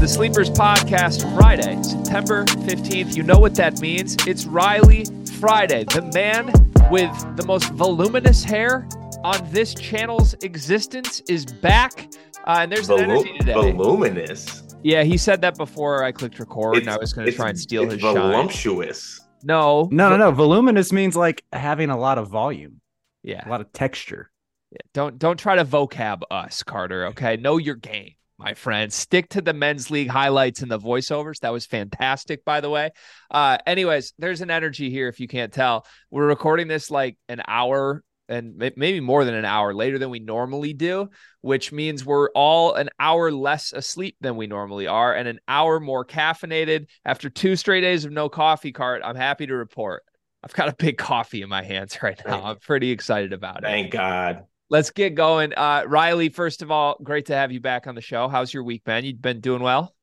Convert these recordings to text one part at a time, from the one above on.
the Sleepers Podcast Friday, September 15th. You know what that means. It's Riley Friday, the man with the most voluminous hair on this channel's existence is back. Uh, and there's an energy today. Voluminous. Yeah, he said that before I clicked record, and I was going to try and steal it's his shine. voluptuous. No, No, no, no. Voluminous means like having a lot of volume, Yeah, a lot of texture. yeah. Don't don't try to vocab us, Carter. Okay, know your game, my friend. Stick to the men's league highlights and the voiceovers. That was fantastic, by the way. Uh, anyways, there's an energy here. If you can't tell, we're recording this like an hour and maybe more than an hour later than we normally do, which means we're all an hour less asleep than we normally are and an hour more caffeinated after two straight days of no coffee cart. I'm happy to report. I've got a big coffee in my hands right now. I'm pretty excited about it. Thank God. Let's get going. Uh, Riley, first of all, great to have you back on the show. How's your week been? You've been doing well?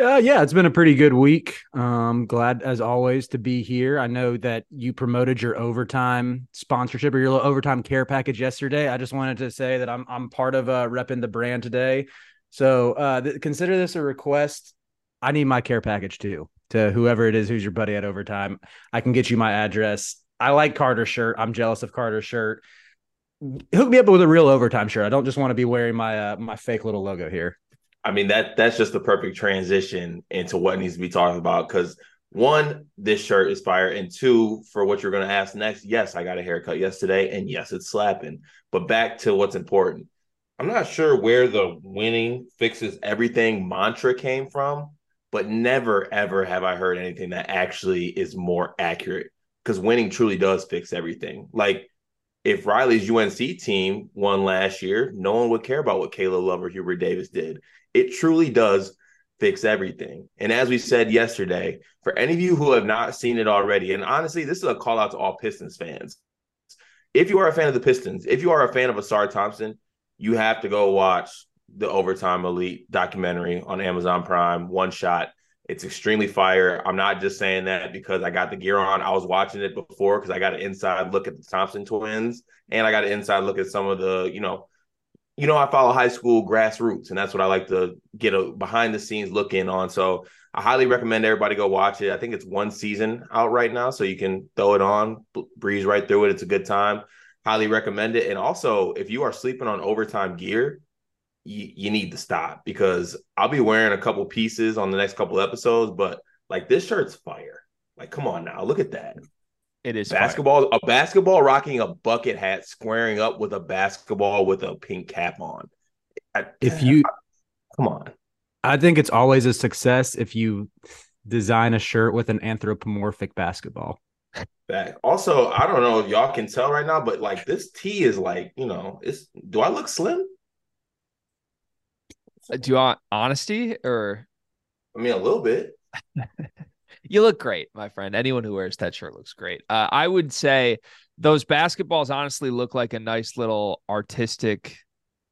Uh, yeah, it's been a pretty good week. Um, glad as always to be here. I know that you promoted your overtime sponsorship or your little overtime care package yesterday. I just wanted to say that I'm I'm part of uh, repping the brand today. So uh, th- consider this a request. I need my care package too. To whoever it is who's your buddy at overtime, I can get you my address. I like Carter's shirt. I'm jealous of Carter's shirt. Hook me up with a real overtime shirt. I don't just want to be wearing my uh, my fake little logo here. I mean that that's just the perfect transition into what needs to be talked about because one, this shirt is fire, and two, for what you're going to ask next, yes, I got a haircut yesterday, and yes, it's slapping. But back to what's important. I'm not sure where the winning fixes everything mantra came from, but never ever have I heard anything that actually is more accurate because winning truly does fix everything. Like if Riley's UNC team won last year, no one would care about what Caleb Love or Hubert Davis did. It truly does fix everything. And as we said yesterday, for any of you who have not seen it already, and honestly, this is a call out to all Pistons fans. If you are a fan of the Pistons, if you are a fan of Ausar Thompson, you have to go watch the Overtime Elite documentary on Amazon Prime, one shot. It's extremely fire. I'm not just saying that because I got the gear on. I was watching it before because I got an inside look at the Thompson twins and I got an inside look at some of the, you know, you know, I follow high school grassroots, and that's what I like to get a behind the scenes look in on. So I highly recommend everybody go watch it. I think it's one season out right now, so you can throw it on, breeze right through it. It's a good time. Highly recommend it. And also, if you are sleeping on overtime gear, you, you need to stop because I'll be wearing a couple pieces on the next couple episodes, but like this shirt's fire. Like, come on now, look at that. It is fire. Basketball, a basketball rocking a bucket hat, squaring up with a basketball with a pink cap on. I- If you come on, I think it's always a success if you design a shirt with an anthropomorphic basketball. back. Also, I don't know if y'all can tell right now, but like this tee is like, you know, it's. Do I look slim? Uh, Do you want honesty or I mean, a little bit. you look great, my friend. Anyone who wears that shirt looks great. Uh, I would say those basketballs honestly look like a nice little artistic,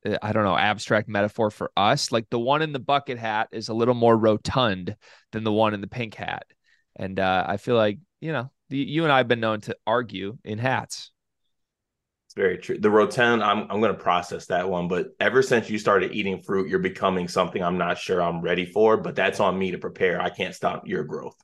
uh, I don't know, abstract metaphor for us. Like the one in the bucket hat is a little more rotund than the one in the pink hat. And uh, I feel like, you know, the, you and I have been known to argue in hats. Very true. The rotund, I'm I'm gonna process that one, but ever since you started eating fruit, you're becoming something I'm not sure I'm ready for. But that's on me to prepare. I can't stop your growth.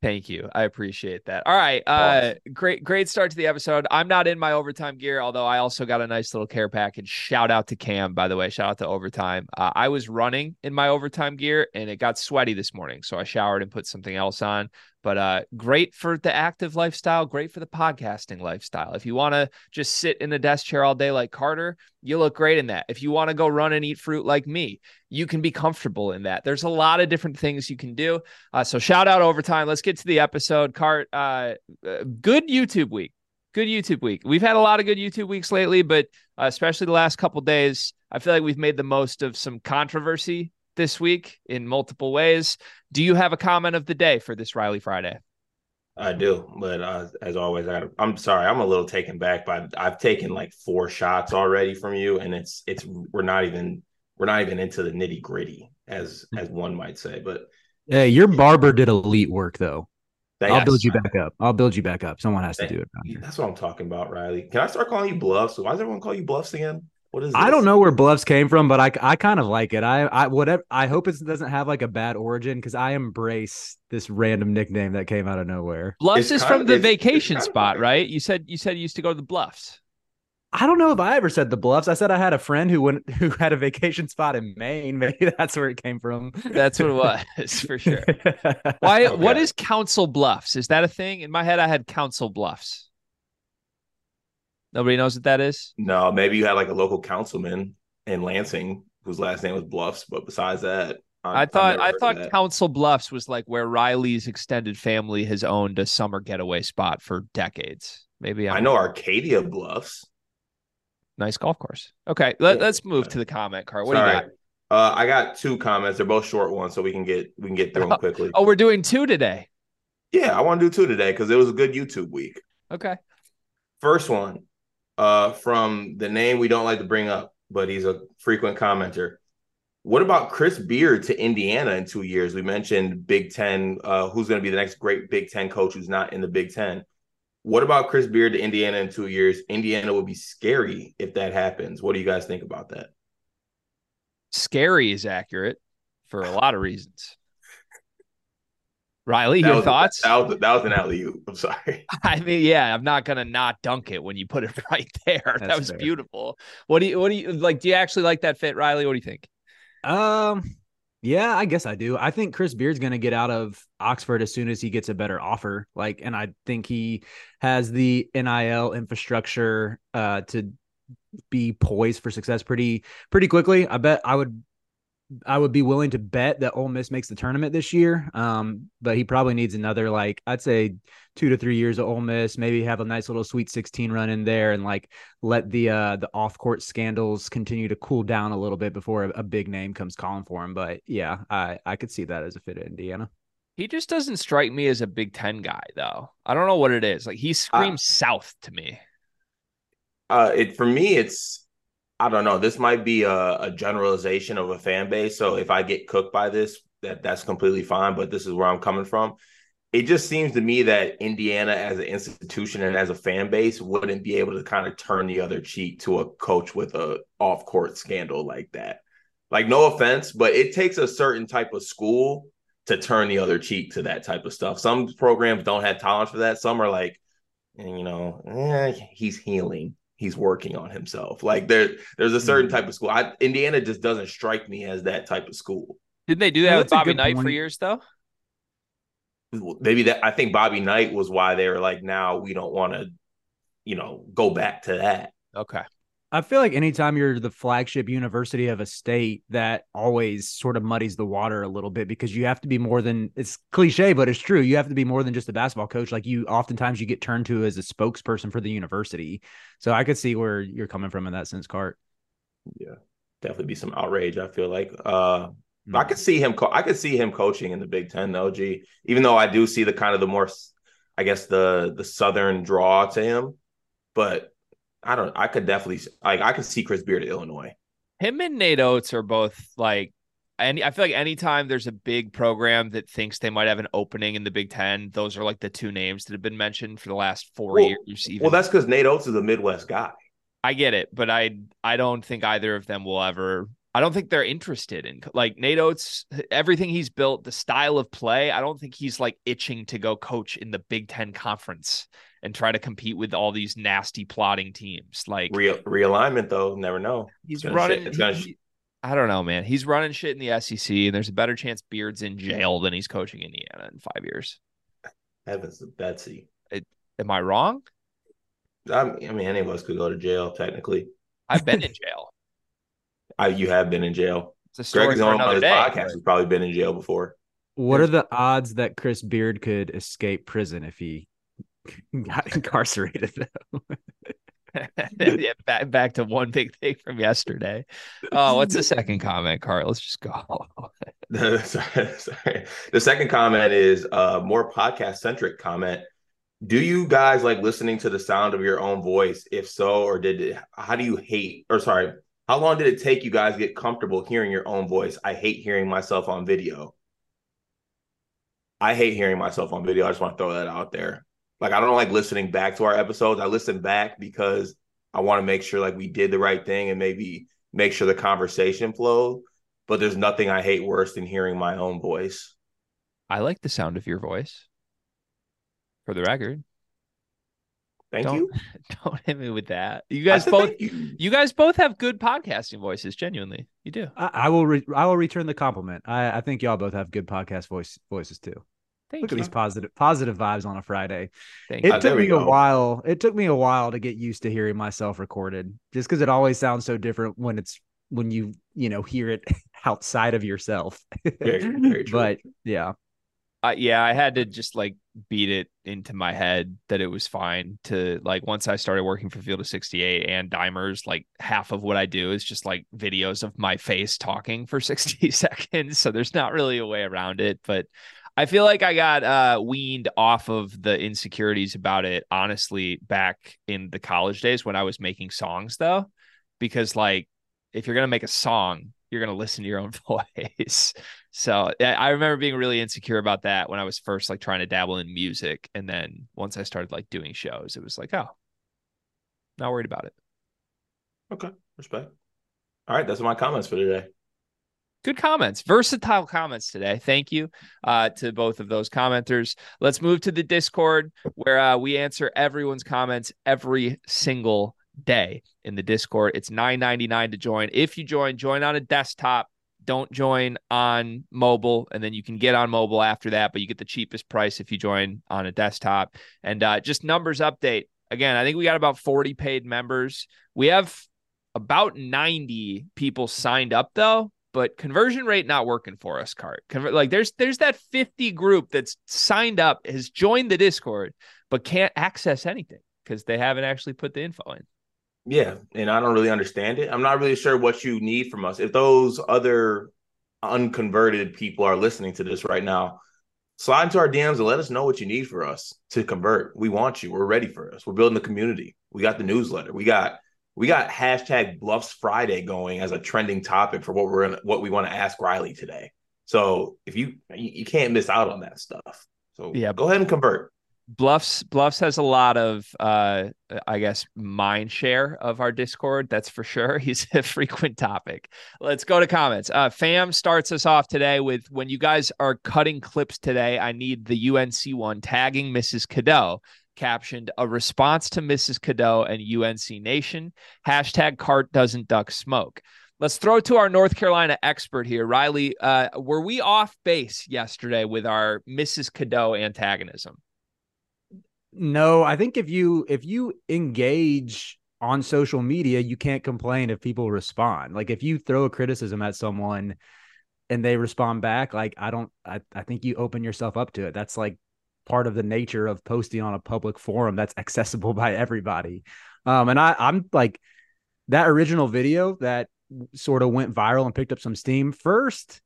Thank you. I appreciate that. All right. Uh great great start to the episode. I'm not in my overtime gear, although I also got a nice little care package. Shout out to Cam, by the way. Shout out to overtime. Uh, I was running in my overtime gear and it got sweaty this morning, so I showered and put something else on. But uh great for the active lifestyle, great for the podcasting lifestyle. If you want to just sit in a desk chair all day like Carter, you look great in that. If you want to go run and eat fruit like me, you can be comfortable in that. There's a lot of different things you can do. Uh, so shout out overtime. Let's get to the episode. Cart, uh, uh, good YouTube week. Good YouTube week. We've had a lot of good YouTube weeks lately, but uh, especially the last couple days, I feel like we've made the most of some controversy this week in multiple ways. Do you have a comment of the day for this Riley Friday? I do, but uh, as always, I gotta, I'm sorry, I'm a little taken back by. I've taken like four shots already from you, and it's it's we're not even we're not even into the nitty gritty as as one might say. But Hey, your barber did elite work though. I'll Yes. build you back up. I'll build you back up. Someone has to do it. around. That's what I'm talking about, Riley. Can I start calling you bluffs? Why does everyone call you bluffs again? What is? this? I don't know where bluffs came from, but I, I kind of like it. I I whatever. I hope it doesn't have like a bad origin because I embrace this random nickname that came out of nowhere. Bluffs It's is from of- the it's- it's vacation kind of spot, like- right? You said you said you used to go to the Bluffs. I don't know if I ever said the bluffs. I said I had a friend who went who had a vacation spot in Maine. Maybe that's where it came from. That's what it was for sure. Why? Oh, what Okay. is Council Bluffs? Is that a thing? In my head, I had Council Bluffs. Nobody knows what that is. No, maybe you had like a local councilman in Lansing whose last name was Bluffs, but besides that, I I've thought I thought. Council Bluffs was like where Riley's extended family has owned a summer getaway spot for decades. Maybe I'm I know Arcadia Bluffs. nice golf course. Okay, let, Yeah. us move to the comment card. What do you got? Uh, I got two comments. They're both short ones, so we can get we can get through them quickly. Oh, we're doing two today. Yeah, I want to do two today because it was a good YouTube week. Okay. First one, uh, from the name we don't like to bring up, but he's a frequent commenter. What about Chris Beard to Indiana in two years? We mentioned Big Ten. Uh, who's going to be the next great Big Ten coach who's not in the Big Ten? What about Chris Beard to Indiana in two years? Indiana would be scary if that happens. What do you guys think about that? Scary is accurate for a lot of reasons. Riley, That your was, thoughts? That was, that was an alley oop. I'm sorry. I mean, yeah, I'm not gonna not dunk it when you put it right there. that was fair. beautiful. What do you what do you like? Do you actually like that fit, Riley? What do you think? Um, yeah, I guess I do. I think Chris Beard's going to get out of Oxford as soon as he gets a better offer. Like, and I think he has the NIL infrastructure uh to be poised for success pretty pretty quickly. I bet I would I would be willing to bet that Ole Miss makes the tournament this year. Um, but he probably needs another like I'd say two to three years of Ole Miss, maybe have a nice little Sweet 16 run in there, and like let the uh the off court scandals continue to cool down a little bit before a, a big name comes calling for him. But yeah, I I could see that as a fit at Indiana. He just doesn't strike me as a Big Ten guy, though. I don't know what it is. Like he screams South to me. Uh, it for me, it's I don't know. This might be a, a generalization of a fan base. So if I get cooked by this, that that's completely fine. But this is where I'm coming from. It just seems to me that Indiana, as an institution and as a fan base, wouldn't be able to kind of turn the other cheek to a coach with a off court scandal like that. Like, no offense, but it takes a certain type of school to turn the other cheek to that type of stuff. Some programs don't have tolerance for that. Some are like, you know, eh, he's healing he's working on himself. Like there, there's a certain Mhm. type of school. I, Indiana just doesn't strike me as that type of school. Didn't they do that Well, with Bobby good Knight for years, though? Maybe that I think Bobby Knight was why they were like, now we don't want to, you know, go back to that. Okay. I feel like anytime you're the flagship university of a state, that always sort of muddies the water a little bit because you have to be more than it's cliche, but it's true. You have to be more than just a basketball coach. Like you, oftentimes you get turned to as a spokesperson for the university. So I could see where you're coming from in that sense, Cart. Yeah, definitely be some outrage. I feel like. Uh, I could see him. Co- I could see him coaching in the Big Ten though. G. Even though I do see the kind of the more, I guess the the Southern draw to him, but I don't. I could definitely like. I could see Chris Beard at Illinois. Him and Nate Oats are both like, and I feel like anytime there's a big program that thinks they might have an opening in the Big Ten, those are like the two names that have been mentioned for the last four Well- years. Even Well, that's because Nate Oats is a Midwest guy. I get it, but I I don't think either of them will ever. I don't think they're interested in like Nate Oats. Everything he's built, the style of play. I don't think he's like itching to go coach in the Big Ten conference and try to compete with all these nasty plotting teams. Like Real realignment though. Never know. he's gonna running. shit- it's gonna he- he- I don't know, man. He's running shit in the SEC, and there's a better chance Beard's in jail than he's coaching Indiana in five years. Heavens, Betsy. Am I wrong? I mean, I mean, any of us could go to jail technically. I've been in jail. I, you have been in jail. It's a story Greg is for on another his day. podcast. Has probably been in jail before. What are the odds that Chris Beard could escape prison if he got incarcerated? though. yeah, back, back to one big thing from yesterday. Oh, what's the second comment, Carl? Let's just go. sorry, sorry. The second comment is a more podcast centric comment. Do you guys like listening to the sound of your own voice? If so, or did it, how do you hate or sorry, how long did it take you guys to get comfortable hearing your own voice? I hate hearing myself on video. I hate hearing myself on video. I just want to throw that out there. Like I don't like listening back to our episodes. I listen back because I want to make sure like we did the right thing and maybe make sure the conversation flowed. But there's nothing I hate worse than hearing my own voice. I like the sound of your voice. For the record. Thank don't, you. Don't hit me with that. You guys both you. you. guys both have good podcasting voices, genuinely. You do. I, I will re- I will return the compliment. I, I think y'all both have good podcast voice voices too. Thank Look you. at these positive positive vibes on a Friday. Thank it you. took me go. a while. It took me a while to get used to hearing myself recorded, just because it always sounds so different when it's when you you know hear it outside of yourself. Very, very but yeah, uh, yeah, I had to just like beat it into my head that it was fine to like once I started working for Field of 68 and Dimers, like half of what I do is just like videos of my face talking for 60 seconds. So there's not really a way around it. But I feel like I got uh, weaned off of the insecurities about it, honestly, back in the college days when I was making songs, though, because like if you're going to make a song, you're going to listen to your own voice. So I remember being really insecure about that when I was first like trying to dabble in music. And then once I started like doing shows, it was like, oh, not worried about it. Okay. Respect. All right. That's my comments for today. Good comments, versatile comments today. Thank you uh, to both of those commenters. Let's move to the Discord where uh, we answer everyone's comments every single day in the Discord. It's nine ninety nine to join. If you join, join on a desktop don't join on mobile and then you can get on mobile after that but you get the cheapest price if you join on a desktop and uh, just numbers update again i think we got about 40 paid members we have about 90 people signed up though but conversion rate not working for us cart Conver- like there's there's that 50 group that's signed up has joined the discord but can't access anything because they haven't actually put the info in yeah, and I don't really understand it. I'm not really sure what you need from us. If those other unconverted people are listening to this right now, slide into our DMs and let us know what you need for us to convert. We want you. We're ready for us. We're building the community. We got the newsletter. We got we got hashtag Bluffs Friday going as a trending topic for what we're in, what we want to ask Riley today. So if you you can't miss out on that stuff. So yeah, go ahead and convert. Bluffs Bluffs has a lot of uh I guess mind share of our Discord, that's for sure. He's a frequent topic. Let's go to comments. Uh fam starts us off today with when you guys are cutting clips today, I need the UNC one tagging Mrs. Cadeau captioned a response to Mrs. Cadeau and UNC Nation. Hashtag cart doesn't duck smoke. Let's throw to our North Carolina expert here, Riley. Uh, were we off base yesterday with our Mrs. Cadeau antagonism? No, I think if you if you engage on social media, you can't complain if people respond. Like if you throw a criticism at someone and they respond back, like I don't I, I think you open yourself up to it. That's like part of the nature of posting on a public forum that's accessible by everybody. Um and I I'm like that original video that sort of went viral and picked up some steam first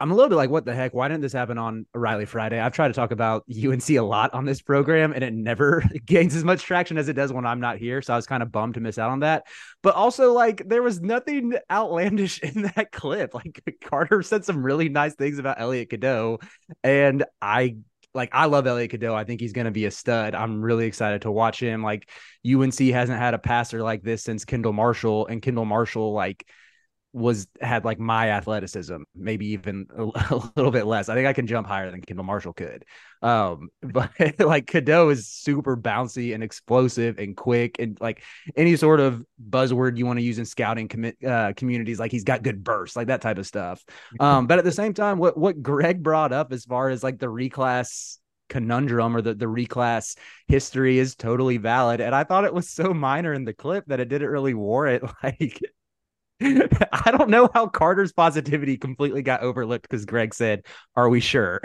I'm a little bit like, what the heck? Why didn't this happen on Riley Friday? I've tried to talk about UNC a lot on this program, and it never gains as much traction as it does when I'm not here. So I was kind of bummed to miss out on that. But also, like, there was nothing outlandish in that clip. Like, Carter said some really nice things about Elliot Cadeau, and I like I love Elliot Cadeau. I think he's going to be a stud. I'm really excited to watch him. Like UNC hasn't had a passer like this since Kendall Marshall, and Kendall Marshall like was had like my athleticism, maybe even a, a, little bit less. I think I can jump higher than Kendall Marshall could. Um, but like Cadeau is super bouncy and explosive and quick and like any sort of buzzword you want to use in scouting com- uh, communities, like he's got good bursts, like that type of stuff. Um, but at the same time, what what Greg brought up as far as like the reclass conundrum or the, the reclass history is totally valid. And I thought it was so minor in the clip that it didn't really warrant like I don't know how Carter's positivity completely got overlooked because Greg said, "Are we sure?"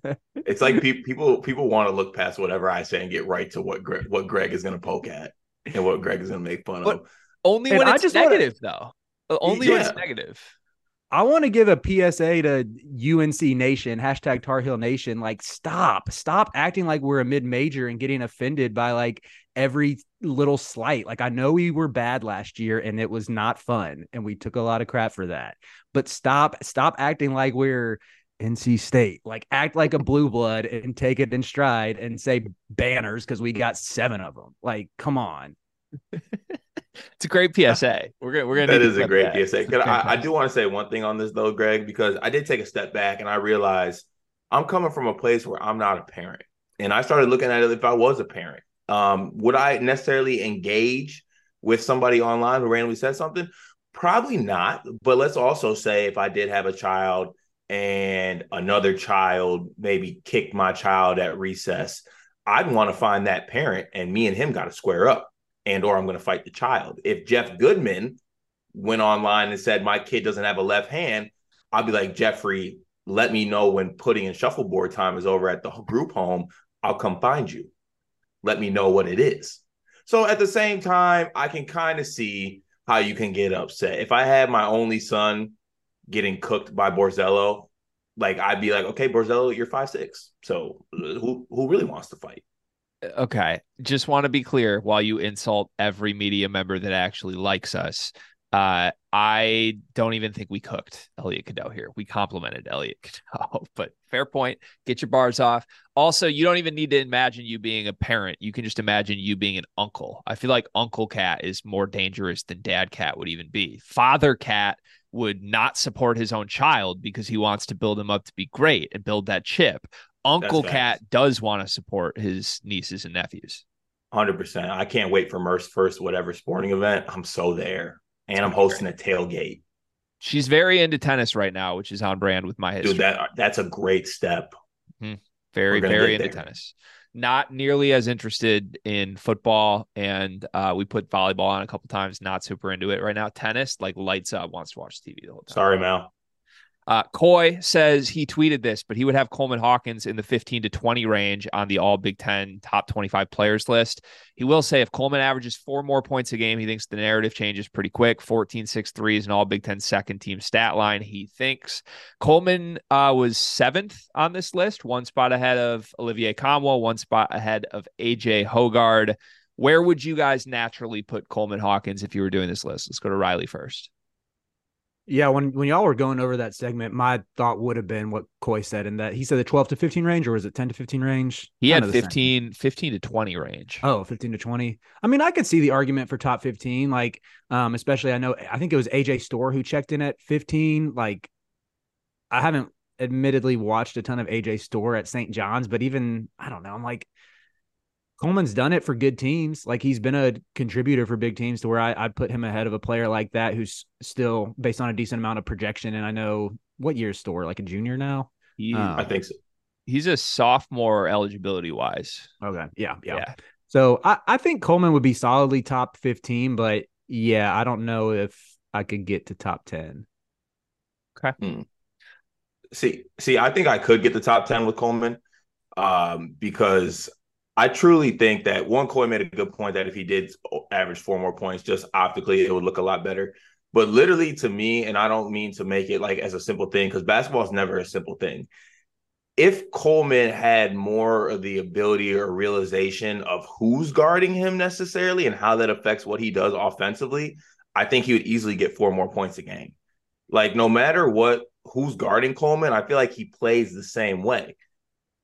it's like pe- people people want to look past whatever I say and get right to what Greg what Greg is going to poke at and what Greg is going to make fun but of. Only and when it's negative, wanna... though. Only yeah. when it's negative. I want to give a PSA to UNC Nation, hashtag Tar Heel Nation. Like, stop, stop acting like we're a mid major and getting offended by like every little slight. Like, I know we were bad last year and it was not fun and we took a lot of crap for that. But stop, stop acting like we're NC State. Like act like a blue blood and take it in stride and say banners because we got seven of them. Like, come on. it's a great PSA. We're gonna we're gonna. That is a great that. PSA. I, I do want to say one thing on this though, Greg, because I did take a step back and I realized I'm coming from a place where I'm not a parent, and I started looking at it if I was a parent. Um, would I necessarily engage with somebody online who randomly said something? Probably not. But let's also say if I did have a child and another child maybe kicked my child at recess, I'd want to find that parent and me and him got to square up and or I'm going to fight the child. If Jeff Goodman went online and said my kid doesn't have a left hand, I'll be like, Jeffrey, let me know when putting and shuffleboard time is over at the group home. I'll come find you. Let me know what it is. So at the same time, I can kind of see how you can get upset. If I had my only son getting cooked by Borzello, like I'd be like, okay, Borzello, you're five six. So uh, who who really wants to fight? Okay, just want to be clear while you insult every media member that actually likes us. Uh, I don't even think we cooked Elliot Cadeau here. We complimented Elliot Cadeau, but fair point. Get your bars off. Also, you don't even need to imagine you being a parent. You can just imagine you being an uncle. I feel like Uncle Cat is more dangerous than Dad Cat would even be. Father Cat would not support his own child because he wants to build him up to be great and build that chip. Uncle Cat does want to support his nieces and nephews. 100%. I can't wait for Merce first, whatever sporting event. I'm so there and I'm hosting a tailgate. She's very into tennis right now, which is on brand with my history. Dude, that that's a great step. Mm-hmm. Very, very into there. tennis. Not nearly as interested in football, and uh, we put volleyball on a couple times. Not super into it right now. Tennis, like lights up, wants to watch TV the whole time. Sorry, Mal. Uh, Coy says he tweeted this, but he would have Coleman Hawkins in the 15 to 20 range on the all Big Ten top 25 players list. He will say if Coleman averages four more points a game, he thinks the narrative changes pretty quick. 14 6 3 is an all Big Ten second team stat line, he thinks. Coleman uh, was seventh on this list, one spot ahead of Olivier Nkamhoua, one spot ahead of AJ Hoggard. Where would you guys naturally put Coleman Hawkins if you were doing this list? Let's go to Riley first. Yeah, when when y'all were going over that segment, my thought would have been what Coy said, and that he said the 12 to 15 range, or was it 10 to 15 range? He had 15, 15 to 20 range. Oh, 15 to 20. I mean, I could see the argument for top 15, like, um, especially I know I think it was AJ Storr who checked in at 15. Like, I haven't admittedly watched a ton of AJ Storr at St. John's, but even I don't know, I'm like Coleman's done it for good teams. Like he's been a contributor for big teams to where I, I'd put him ahead of a player like that who's still based on a decent amount of projection. And I know what year's Storr, like a junior now. He, um, I think so. He's a sophomore eligibility wise. Okay. Yeah, yeah. Yeah. So I, I think Coleman would be solidly top 15, but yeah, I don't know if I could get to top 10. Okay. Hmm. See, see, I think I could get the top 10 with Coleman um, because I truly think that one Coy made a good point that if he did average four more points, just optically, it would look a lot better. But literally, to me, and I don't mean to make it like as a simple thing because basketball is never a simple thing. If Coleman had more of the ability or realization of who's guarding him necessarily and how that affects what he does offensively, I think he would easily get four more points a game. Like no matter what, who's guarding Coleman, I feel like he plays the same way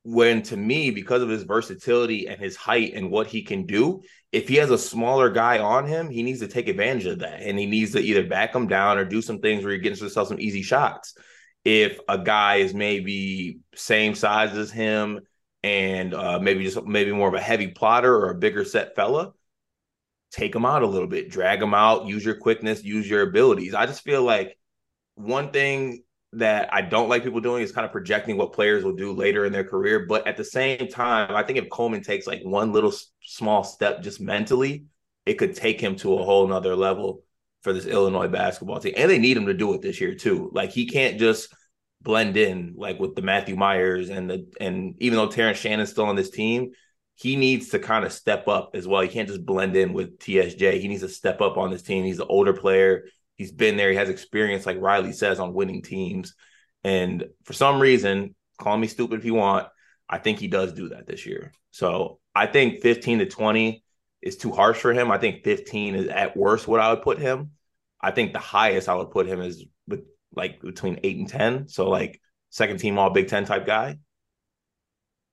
when to me, because of his versatility and his height and what he can do, if he has a smaller guy on him, he needs to take advantage of that. And he needs to either back him down or do some things where he gets himself some easy shots. If a guy is maybe same size as him and uh, maybe just maybe more of a heavy plotter or a bigger set fella, take him out a little bit, drag him out, use your quickness, use your abilities. I just feel like one thing that I don't like people doing is kind of projecting what players will do later in their career. But at the same time, I think if Coleman takes like one little small step just mentally, it could take him to a whole nother level for this Illinois basketball team. And they need him to do it this year too. Like he can't just blend in like with the Matthew Myers and the and even though Terrence Shannon's still on this team, he needs to kind of step up as well. He can't just blend in with TSJ. He needs to step up on this team. He's an older player. He's been there. He has experience, like Riley says, on winning teams. And for some reason, call me stupid if you want, I think he does do that this year. So I think 15 to 20 is too harsh for him. I think 15 is at worst what I would put him. I think the highest I would put him is with like between eight and 10. So like second team All Big Ten type guy.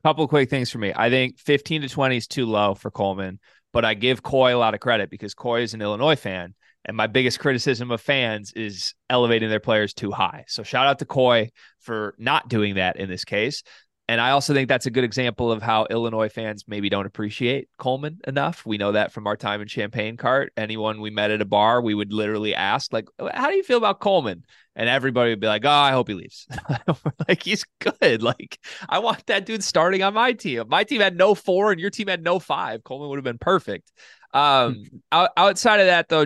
Couple quick things for me. I think 15 to 20 is too low for Coleman, but I give Coy a lot of credit because Coy is an Illinois fan. And my biggest criticism of fans is elevating their players too high. So shout out to Coy for not doing that in this case. And I also think that's a good example of how Illinois fans maybe don't appreciate Coleman enough. We know that from our time in Champaign Cart. Anyone we met at a bar, we would literally ask, like, how do you feel about Coleman? And everybody would be like, oh, I hope he leaves. like, he's good. Like, I want that dude starting on my team. My team had no four and your team had no five. Coleman would have been perfect. Um, out, outside of that, though,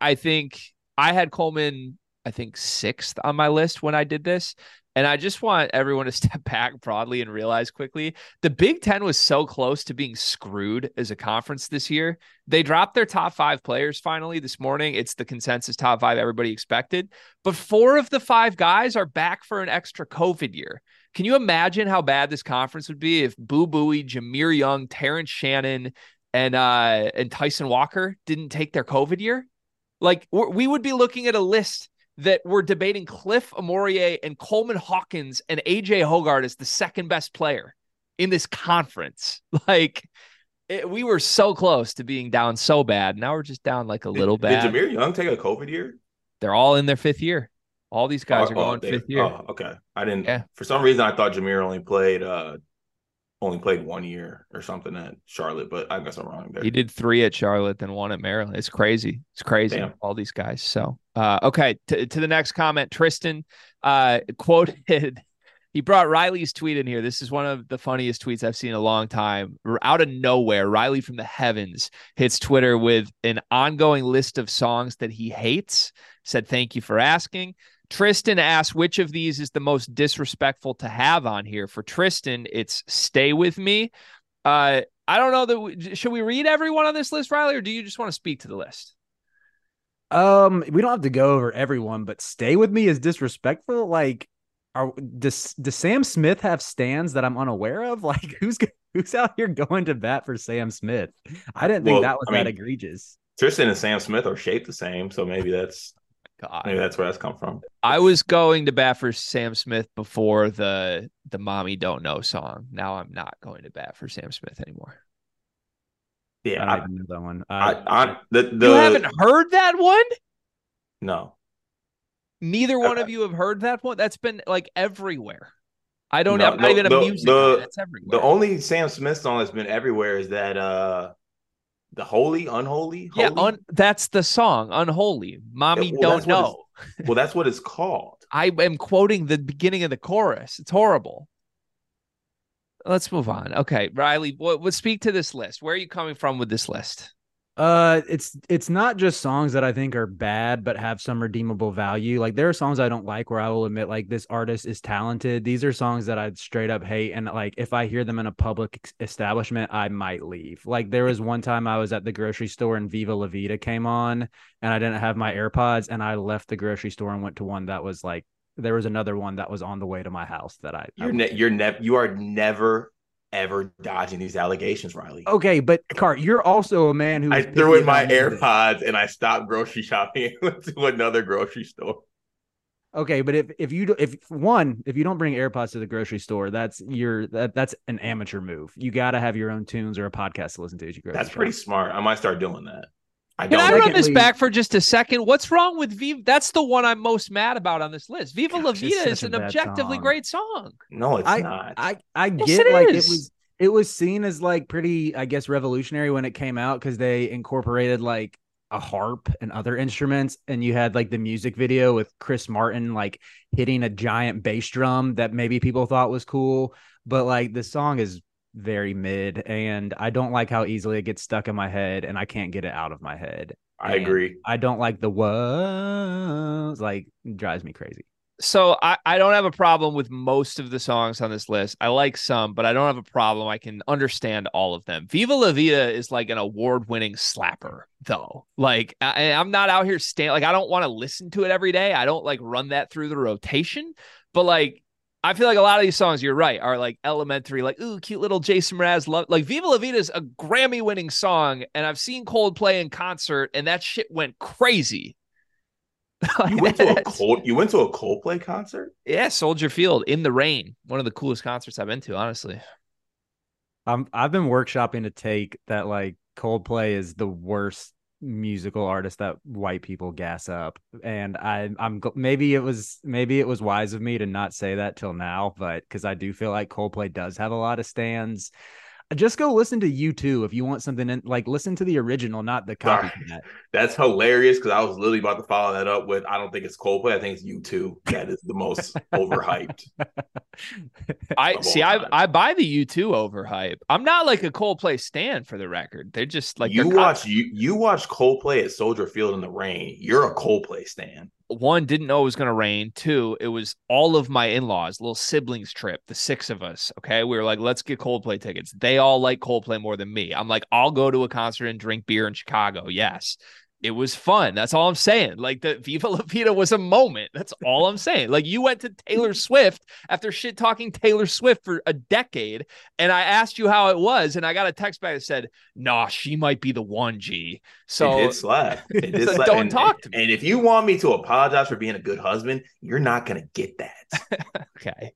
I think I had Coleman, I think, sixth on my list when I did this. And I just want everyone to step back broadly and realize quickly the Big Ten was so close to being screwed as a conference this year. They dropped their top five players finally this morning. It's the consensus top five everybody expected. But four of the five guys are back for an extra COVID year. Can you imagine how bad this conference would be if Boo Buie, Jahmir Young, Terrence Shannon, and uh and Tyson Walker didn't take their COVID year? Like we would be looking at a list that we're debating Cliff Omoruyi and Coleman Hawkins and AJ Hoggard as the second best player in this conference. Like it, we were so close to being down so bad. Now we're just down like a little did, bad. Did Jahmir Young take a COVID year? They're all in their fifth year. All these guys oh, are going oh, fifth year. Oh, okay. I didn't. Yeah. For some reason, I thought Jahmir only played uh only played one year or something at Charlotte, but I guess I'm wrong there. He did three at Charlotte, then one at Maryland. It's crazy. It's crazy. Damn. All these guys. So, uh, okay. To, to the next comment, Tristan uh, quoted. He brought Riley's tweet in here. This is one of the funniest tweets I've seen in a long time. Out of nowhere, Riley from the heavens hits Twitter with an ongoing list of songs that he hates. Said, Thank you for asking. Tristan asks, which of these is the most disrespectful to have on here. For Tristan, it's "Stay with Me." Uh, I don't know that we, should we read everyone on this list, Riley, or do you just want to speak to the list? Um, we don't have to go over everyone, but "Stay with Me" is disrespectful. Like, are does does Sam Smith have stands that I'm unaware of? Like, who's who's out here going to bat for Sam Smith? I didn't think Well, that was I that mean, egregious. Tristan and Sam Smith are shaped the same, so maybe that's God. maybe that's where that's come from. I was going to bat for Sam Smith before the the "Mommy Don't Know" song. Now I'm not going to bat for Sam Smith anymore. Yeah, I I, know that one. I, Uh, I, the, the you haven't heard that one? no. Neither one of you have heard that one. That's been like everywhere. I don't. No, I'm not no, even a the- music the- That's everywhere. The only Sam Smith song that's been everywhere is that uh the holy, unholy, yeah, un, that's the song "Unholy." Mommy Yeah, well, don't know. well, that's what it's called. I am quoting the beginning of the chorus. It's horrible. Let's move on. Okay, Riley, what speak to this list? Where are you coming from with this list? Uh, it's it's not just songs that I think are bad, but have some redeemable value. Like there are songs I don't like where I will admit like this artist is talented. These are songs that I'd straight up hate, and like if I hear them in a public establishment, I might leave. Like there was one time I was at the grocery store and Viva La Vida came on, and I didn't have my AirPods, and I left the grocery store and went to one that was like there was another one that was on the way to my house that I. I You're ne- you're never you are never ever dodging these allegations, Riley. Okay, but Cart, you're also a man who I threw in my. AirPods and I stopped grocery shopping and went to another grocery store. Okay, but if if you do, if one if you don't bring AirPods to the grocery store, that's your that that's an amateur move. You got to have your own tunes or a podcast to listen to as you grocery That's pretty smart. I might start doing that. I Can I run this Secondly- back for just a second? What's wrong with Viva? That's the one I'm most mad about on this list. Viva La Vida is an objectively song. great song. no, it's I, not. I I Yes, get it like is. it was it was seen as like pretty I guess revolutionary when it came out because they incorporated like a harp and other instruments and you had like the music video with Chris Martin like hitting a giant bass drum that maybe people thought was cool but like the song is very mid and I don't like how easily it gets stuck in my head and I can't get it out of my head. I and agree. I don't like the was like drives me crazy. So I, I don't have a problem with most of the songs on this list. I like some, but I don't have a problem. I can understand all of them. Viva La Vida is like an award-winning slapper, though. Like I, I'm not out here stand like I don't want to listen to it every day. I don't like run that through the rotation, but like I feel like a lot of these songs, you're right, are like elementary, like ooh, cute little Jason Mraz love. Like Viva La Vida is a Grammy-winning song, and I've seen Coldplay in concert, and that shit went crazy. You went to a cold. You went to a Coldplay concert. Yeah, Soldier Field in the rain. One of the coolest concerts I've been to, honestly. I'm I've been workshopping to take that like Coldplay is the worst musical artist that white people gas up and i i'm maybe it was maybe it was wise of me to not say that till now but because i do feel like coldplay does have a lot of stands just go listen to U2 if you want something in, like listen to the original, not the copy. That's hilarious because I was literally about to follow that up with I don't think it's Coldplay, I think it's U2 that is the most overhyped. I see I I buy the U2 overhype. I'm not like a Coldplay stand for the record. They're just like you watch you you watch Coldplay at Soldier Field in the rain. You're a Coldplay stand one didn't know it was going to rain. Two it was all of my in-laws little siblings trip the six of us okay? We were like let's get coldplay tickets. They all like coldplay more than me. I'm like i'll go to a concert and drink beer in chicago. Yes it was fun. That's all I'm saying. Like the Viva La Vida was a moment. That's all I'm saying. Like you went to Taylor Swift after shit talking Taylor Swift for a decade, and I asked you how it was, and I got a text back that said, "Nah, she might be the one G." So it did slap. It did slap. Don't and, talk to me. And if you want me to apologize for being a good husband, you're not gonna get that. okay.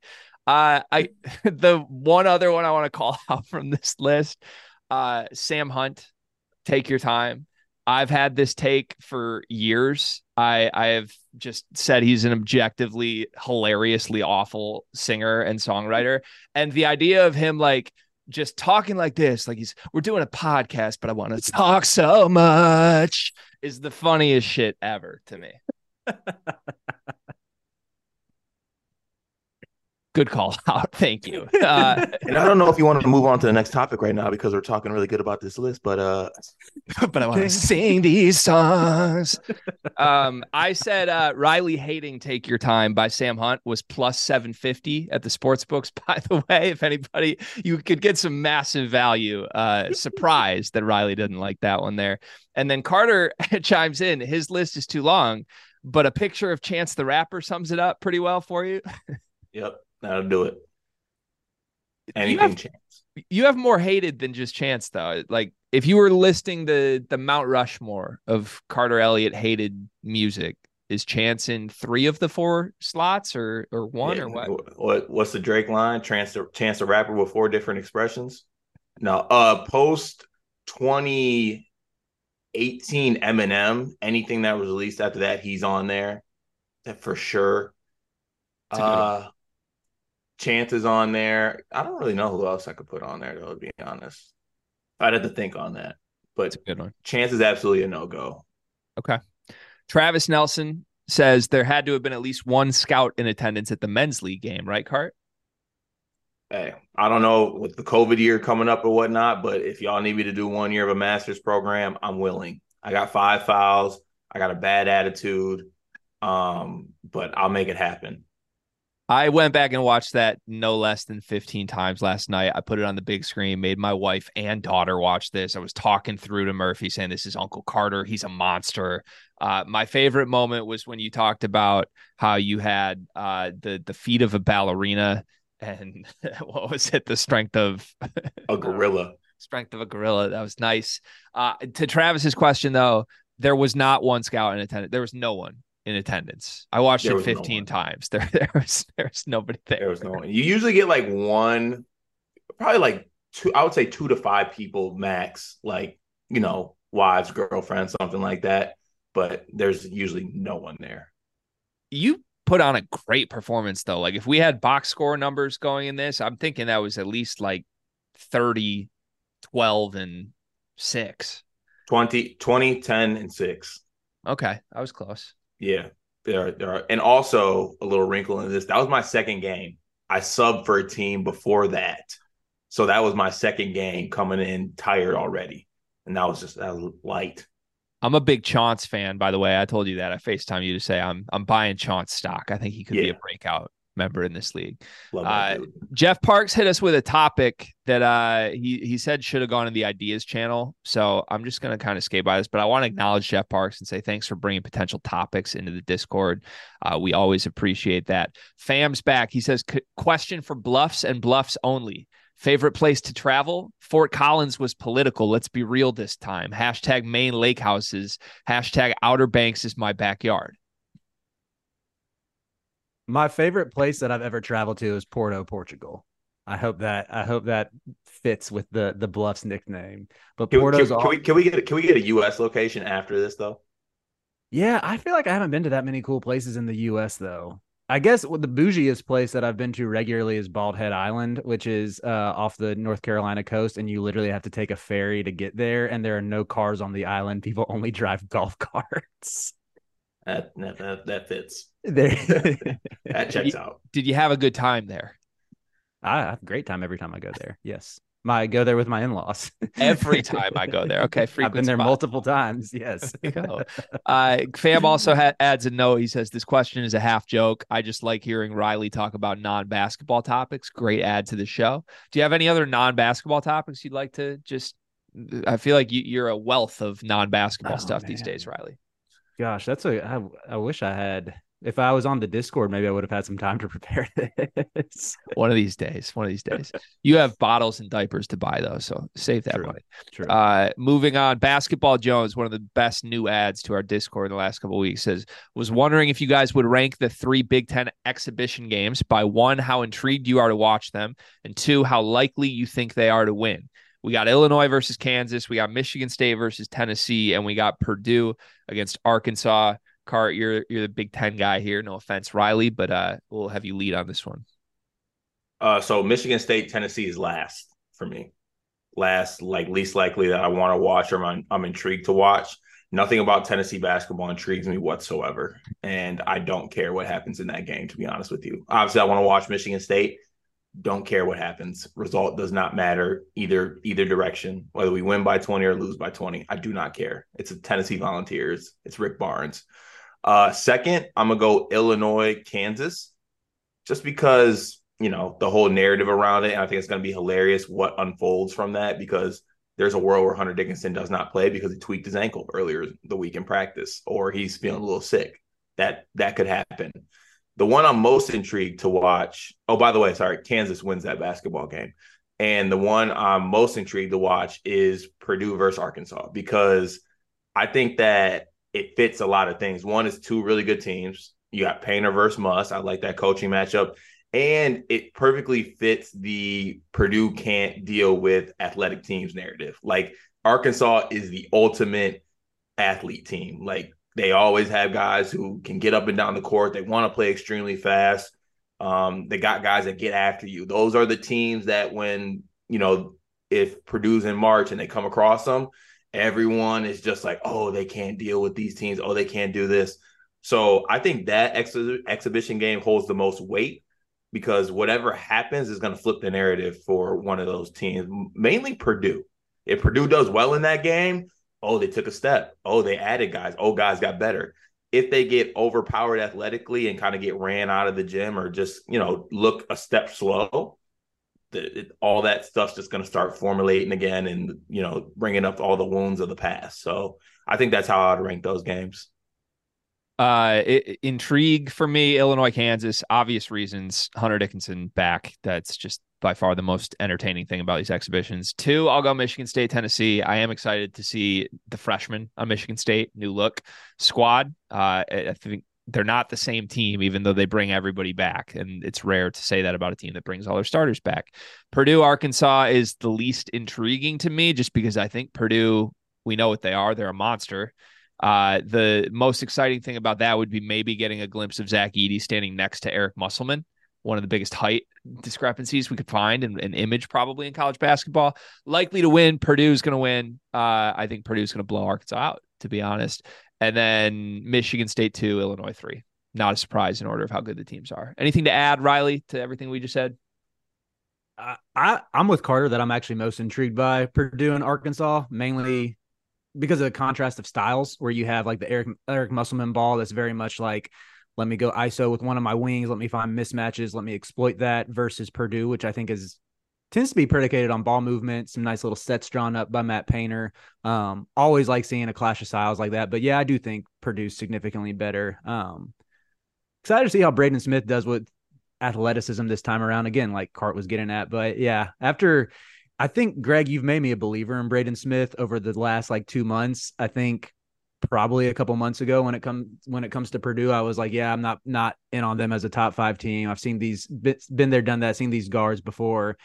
Uh, I the one other one I want to call out from this list, uh, Sam Hunt. Take your time I've had this take for years. I I have just said he's an objectively hilariously awful singer and songwriter. And the idea of him like just talking like this, like he's we're doing a podcast, but I want to talk so much is the funniest shit ever to me. good call out. Thank you. Uh, and I don't know if you want to move on to the next topic right now because we're talking really good about this list, but uh, but I want to sing these songs. Um, I said uh, Riley hating "Take Your Time" by Sam Hunt was plus seven fifty at the sports books. By the way, if anybody, you could get some massive value. Uh, surprised that Riley didn't like that one there. And then Carter chimes in. His list is too long, but a picture of Chance the Rapper sums it up pretty well for you. Yep. That'll do it. Anything you have, chance. You have more hated than just chance though. Like if you were listing the the Mount Rushmore of Carter Elliott hated music, is chance in three of the four slots or or one yeah. or what? What what's the Drake line? Chance the chance the rapper with four different expressions. No, uh post 2018 Eminem, anything that was released after that, he's on there. That for sure. Uh Chances on there. I don't really know who else I could put on there, though, to be honest. I'd have to think on that. But good one. Chance is absolutely a no go. Okay. Travis Nelson says there had to have been at least one scout in attendance at the men's league game, right, Cart? Hey, I don't know with the COVID year coming up or whatnot, but if y'all need me to do one year of a master's program, I'm willing. I got five fouls. I got a bad attitude. Um, but I'll make it happen. I went back and watched that no less than 15 times last night. I put it on the big screen, made my wife and daughter watch this. I was talking through to Murphy saying, This is Uncle Carter. He's a monster. Uh, my favorite moment was when you talked about how you had uh, the, the feet of a ballerina and what was it? The strength of a gorilla. strength of a gorilla. That was nice. Uh, to Travis's question, though, there was not one scout in attendance. There was no one in attendance. I watched there it 15 no times. There, there was there was nobody there. There was no one. You usually get like one, probably like two. I would say two to five people max. Like you know, wives, girlfriends, something like that. But there's usually no one there. You put on a great performance though. Like if we had box score numbers going in this, I'm thinking that was at least like 30, 12, and six. 20, 20, 10, and six. Okay. I was close. Yeah, there, there are, and also a little wrinkle in this. That was my second game. I subbed for a team before that, so that was my second game coming in tired already, and that was just that was light. I'm a big Chance fan, by the way. I told you that. I Facetime you to say I'm I'm buying Chance stock. I think he could yeah. be a breakout member in this league. Uh, Jeff Parks hit us with a topic that uh, he he said should have gone in the ideas channel. So I'm just going to kind of skate by this, but I want to acknowledge Jeff Parks and say thanks for bringing potential topics into the Discord. Uh, we always appreciate that. Fam's back. He says question for bluffs and bluffs only. Favorite place to travel? Fort Collins was political. Let's be real this time. Hashtag Maine lake houses. Hashtag Outer Banks is my backyard. My favorite place that I've ever traveled to is Porto, Portugal. I hope that I hope that fits with the the Bluffs nickname. But Can, Porto's can, all, can we can we get a, can we get a U.S. location after this though? Yeah, I feel like I haven't been to that many cool places in the US though. I guess the bougiest place that I've been to regularly is Bald Head Island, which is uh, off the North Carolina coast, and you literally have to take a ferry to get there. And there are no cars on the island; people only drive golf carts. That that that, that fits. There, That checks out. Did you have a good time there? I have a great time every time I go there. Yes, my I go there with my in laws Every time I go there. Okay, I've been there spot. multiple times. Yes, There you go. Uh, Fam also ha- adds a note. He says this question is a half joke. I just like hearing Riley talk about non-basketball topics. Great add to the show. Do you have any other non-basketball topics you'd like to just? I feel like you, you're a wealth of non-basketball Oh, stuff these days, Riley. Gosh, that's a. I, I wish I had. If I was on the Discord, maybe I would have had some time to prepare this. One of these days. One of these days. You have bottles and diapers to buy though, so save that True. money. True. Uh, moving on, Basketball Jones, one of the best new ads to our Discord in the last couple of weeks, says was wondering if you guys would rank the three Big Ten exhibition games by one, how intrigued you are to watch them, and two, how likely you think they are to win. We got Illinois versus Kansas, we got Michigan State versus Tennessee, and we got Purdue against Arkansas. Cart, you're you're the Big Ten guy here. No offense, Riley, but uh, we'll have you lead on this one. Uh, so Michigan State, Tennessee is last for me. Last, like least likely that I want to watch or I'm, I'm intrigued to watch. Nothing about Tennessee basketball intrigues me whatsoever, and I don't care what happens in that game. To be honest with you, obviously I want to watch Michigan State. Don't care what happens. Result does not matter either either direction. Whether we win by twenty or lose by twenty, I do not care. It's a Tennessee Volunteers. It's Rick Barnes. Uh, second, I'm gonna go Illinois, Kansas, just because you know the whole narrative around it. And I think it's to be hilarious what unfolds from that because there's a world where Hunter Dickinson does not play because he tweaked his ankle earlier the week in practice, or he's feeling a little sick. That that could happen. The one I'm most intrigued to watch. Oh, by the way, sorry, Kansas wins that basketball game. And the one I'm most intrigued to watch is Purdue versus Arkansas because I think that it fits a lot of things. One is two really good teams. You got Painter versus Muss. I like that coaching matchup and it perfectly fits the Purdue can't deal with athletic teams narrative. Like Arkansas is the ultimate athlete team. Like they always have guys who can get up and down the court. They want to play extremely fast. Um, they got guys that get after you. Those are the teams that when you know if Purdue's in March and they come across them, everyone is just like, oh, they can't deal with these teams. Oh, they can't do this. So I think that ex- exhibition game holds the most weight because whatever happens is going to flip the narrative for one of those teams, mainly Purdue. If Purdue does well in that game, oh, they took a step. Oh, they added guys. Oh, guys got better. If they get overpowered athletically and kind of get ran out of the gym or just, you know, look a step slow, the, it, all that stuff's just going to start formulating again and, you know, bringing up all the wounds of the past. So I think that's how I'd rank those games. Uh, it, intrigue for me, Illinois, Kansas, obvious reasons. Hunter Dickinson back. That's just by far the most entertaining thing about these exhibitions. Two, I'll go Michigan State, Tennessee. I am excited to see the freshman on Michigan State, new look squad. Uh, I I think they're not the same team, even though they bring everybody back. And it's rare to say that about a team that brings all their starters back. Purdue, Arkansas is the least intriguing to me just because I think Purdue, we know what they are. They're a monster. Uh, the most exciting thing about that would be maybe getting a glimpse of Zach Edey standing next to Eric Musselman, one of the biggest height discrepancies we could find in an image probably in college basketball. Likely to win. Purdue's going to win. Uh, I think Purdue's going to blow Arkansas out, to be honest. And then Michigan State two, Illinois three. Not a surprise in order of how good the teams are. Anything to add, Riley, to everything we just said? I, I I'm with Carter that I'm actually most intrigued by Purdue and Arkansas, mainly because of the contrast of styles, where you have like the Eric Eric Musselman ball that's very much like let me go ISO with one of my wings, let me find mismatches, let me exploit that versus Purdue, which I think is tends to be predicated on ball movement, some nice little sets drawn up by Matt Painter. Um, always like seeing a clash of styles like that. But yeah, I do think Purdue's significantly better. Um, excited to see how Braden Smith does with athleticism this time around. Again, like Cart was getting at, but yeah, after I think Greg, you've made me a believer in Braden Smith over the last like two months. I think probably a couple months ago when it comes when it comes to Purdue. I was like, yeah, I'm not not in on them as a top five team. I've seen these been there, done that, seen these guards before.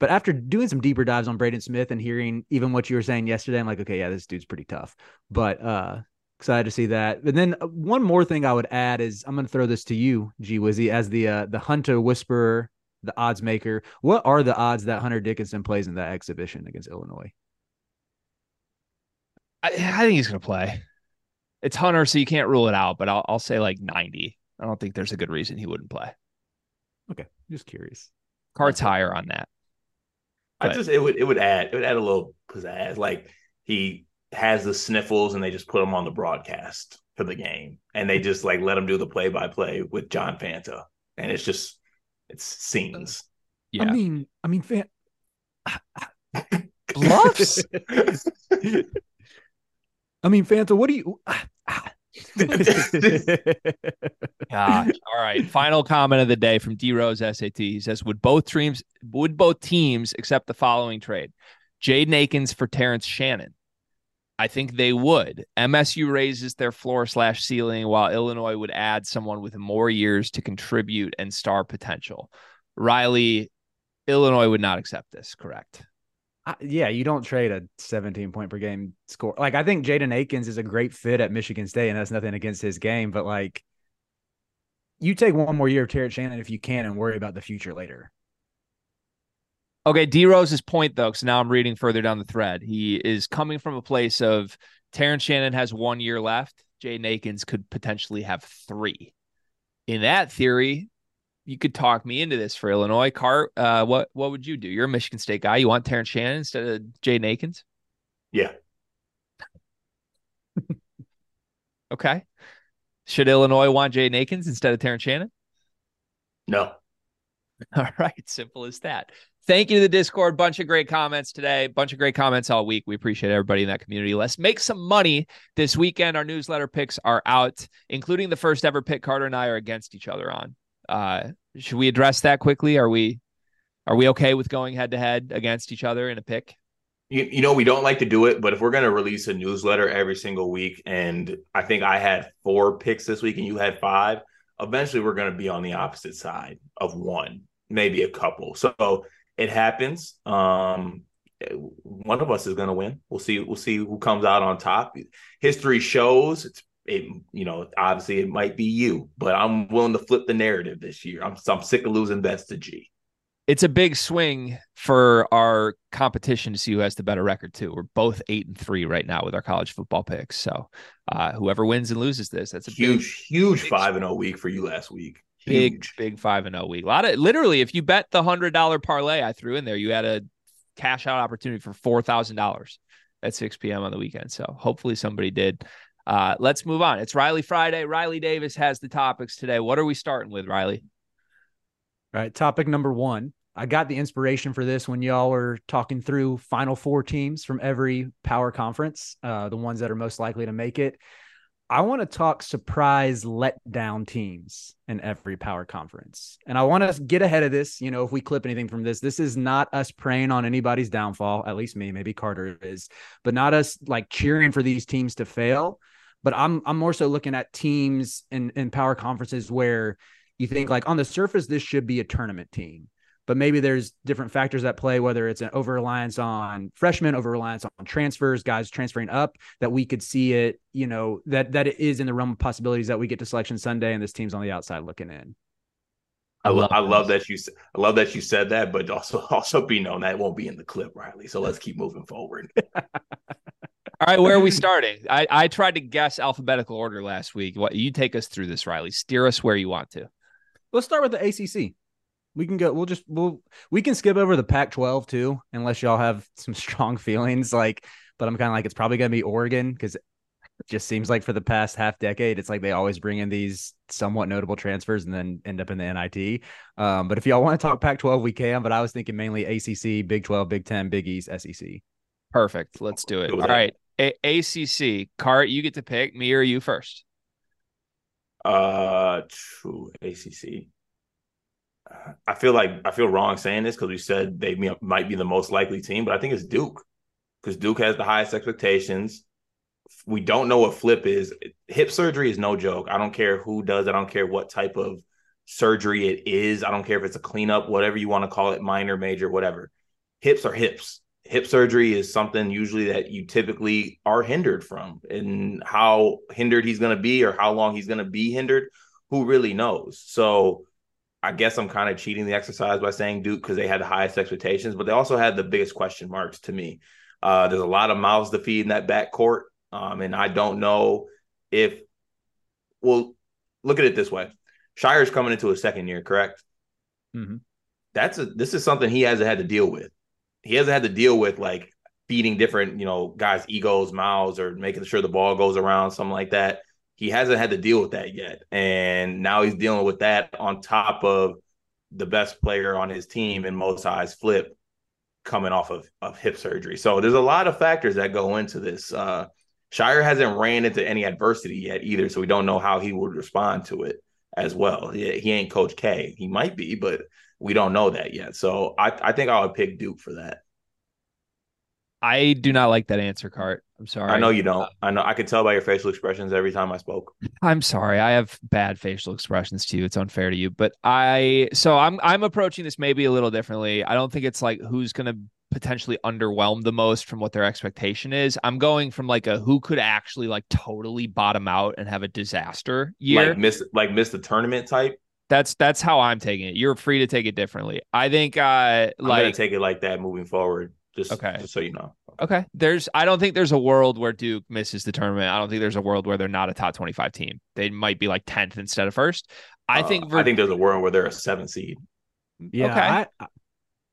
But after doing some deeper dives on Braden Smith and hearing even what you were saying yesterday, I'm like, okay, yeah, this dude's pretty tough. But uh excited to see that. And then uh, one more thing I would add is I'm going to throw this to you, G Wizzy, as the uh, the Hunter Whisperer, the odds maker. What are the odds that Hunter Dickinson plays in that exhibition against Illinois? I, I think he's going to play. It's Hunter, so you can't rule it out. But I'll I'll say like 90. I don't think there's a good reason he wouldn't play. Okay, just curious. Cards higher on that. I just it would it would add it would add a little pizzazz. Like he has the sniffles and they just put him on the broadcast for the game and they just like let him do the play by play with John Fanta and it's just it's scenes. Yeah. I mean, I mean, fan bluffs. I mean, Fanta, what do you? Ah, Gosh. All right. Final comment of the day from D Rose SAT. He says, "Would both teams would both teams accept the following trade: Jaden Akins for Terrence Shannon?" I think they would. MSU raises their floor slash ceiling, while Illinois would add someone with more years to contribute and star potential. Riley, Illinois would not accept this. Correct. Yeah, you don't trade a 17 point per game score. Like I think Jaden Akins is a great fit at Michigan State, and that's nothing against his game, but like you take one more year of Terrence Shannon if you can and worry about the future later. Okay, D Rose's point though, because now I'm reading further down the thread. He is coming from a place of Terrence Shannon has one year left. Jaden Akins could potentially have three. In that theory, you could talk me into this for Illinois. Cart, uh, what what would you do? You're a Michigan State guy. You want Terrence Shannon instead of Jaden Akins? Yeah. okay. Should Illinois want Jaden Akins instead of Terrence Shannon? No. All right, simple as that. Thank you to the Discord. Bunch of great comments today. Bunch of great comments all week. We appreciate everybody in that community. Let's make some money this weekend. Our newsletter picks are out, including the first ever pick Carter and I are against each other on. Uh, should we address that quickly? Are we are we okay with going head to head against each other in a pick? You, you know, we don't like to do it, but if we're going to release a newsletter every single week, and I think I had four picks this week and you had five, eventually we're going to be on the opposite side of one, maybe a couple. So it happens. Um, one of us is going to win. We'll see. We'll see who comes out on top. History shows it's it. You know, obviously it might be you, but I'm willing to flip the narrative this year. I'm I'm sick of losing best to G. It's a big swing for our competition to see who has the better record too. We're both eight and three right now with our college football picks. So uh, whoever wins and loses this, that's a huge, big, huge big five and zero oh week for you last week. Big, big five and zero oh week. A lot of literally, if you bet the hundred dollar parlay I threw in there, you had a cash out opportunity for four thousand dollars at six p.m. on the weekend. So hopefully somebody did. Uh, let's move on. It's Riley Friday. Riley Davis has the topics today. What are we starting with, Riley? All right, topic number one. I got the inspiration for this when y'all were talking through Final Four teams from every power conference, uh, the ones that are most likely to make it. I want to talk surprise letdown teams in every power conference. And I want to get ahead of this. You know, if we clip anything from this, this is not us praying on anybody's downfall, at least me, maybe Carter is, but not us like cheering for these teams to fail. But I'm I'm more so looking at teams in, in power conferences where you think like on the surface, this should be a tournament team but maybe there's different factors at play, whether it's an over reliance on freshmen, over reliance on transfers, guys transferring up, that we could see it, you know, that that it is in the realm of possibilities that we get to selection Sunday and this team's on the outside looking in. I love, I love that you I love that you said that, but also also be known that won't be in the clip, Riley. So let's keep moving forward. All right, where are we starting? I, I tried to guess alphabetical order last week. What you take us through this, Riley? Steer us where you want to. Let's start with the ACC. We can go. We'll just we'll we can skip over the Pac-12 too, unless y'all have some strong feelings. Like, but I'm kind of like it's probably gonna be Oregon because it just seems like for the past half decade, it's like they always bring in these somewhat notable transfers and then end up in the NIT. Um, but if y'all want to talk Pac-12, we can. But I was thinking mainly ACC, Big 12, Big 10, Big East, SEC. Perfect. Let's do it. All right, A- ACC. Cart, you get to pick me or you first. Uh, true ACC. I feel like I feel wrong saying this because we said they might be the most likely team, but I think it's Duke because Duke has the highest expectations we don't know what flip is. Hip surgery is no joke. I don't care who does it. I don't care what type of surgery it is. I don't care if it's a cleanup, whatever you want to call it, minor, major, whatever. Hips are hips. Hip surgery is something usually that you typically are hindered from. And how hindered he's going to be or how long he's going to be hindered, who really knows? So I guess I'm kind of cheating the exercise by saying Duke because they had the highest expectations, but they also had the biggest question marks to me. Uh, there's a lot of mouths to feed in that back court. Um, and I don't know if, well, look at it this way Scheyer's coming into a second year, correct? Mm-hmm. That's a, this is something he hasn't had to deal with. He hasn't had to deal with like feeding different, you know, guys' egos, mouths, or making sure the ball goes around, something like that. He hasn't had to deal with that yet. And now he's dealing with that on top of the best player on his team in most eyes, Flip, coming off of, of hip surgery. So there's a lot of factors that go into this. Uh, Scheyer hasn't ran into any adversity yet either, so we don't know how he would respond to it as well. He, he ain't Coach K. He might be, but we don't know that yet. So I, I think I would pick Duke for that. I do not like that answer, Cart. I'm sorry. I know you don't. Uh, I know. I could tell by your facial expressions every time I spoke. I'm sorry. I have bad facial expressions to you. It's unfair to you, but I. So I'm I'm approaching this maybe a little differently. I don't think it's like who's going to potentially underwhelmed the most from what their expectation is. I'm going from like a who could actually like totally bottom out and have a disaster year. Like miss like miss the tournament type. That's that's how I'm taking it. You're free to take it differently. I think uh I'm like gonna take it like that moving forward. Just Okay. just so you know. okay, there's I don't think there's a world where Duke misses the tournament. I don't think there's a world where they're not a top 25 team. They might be like 10th instead of first. I Uh, think I think there's a world where they're a seven seed. Yeah, Okay. I,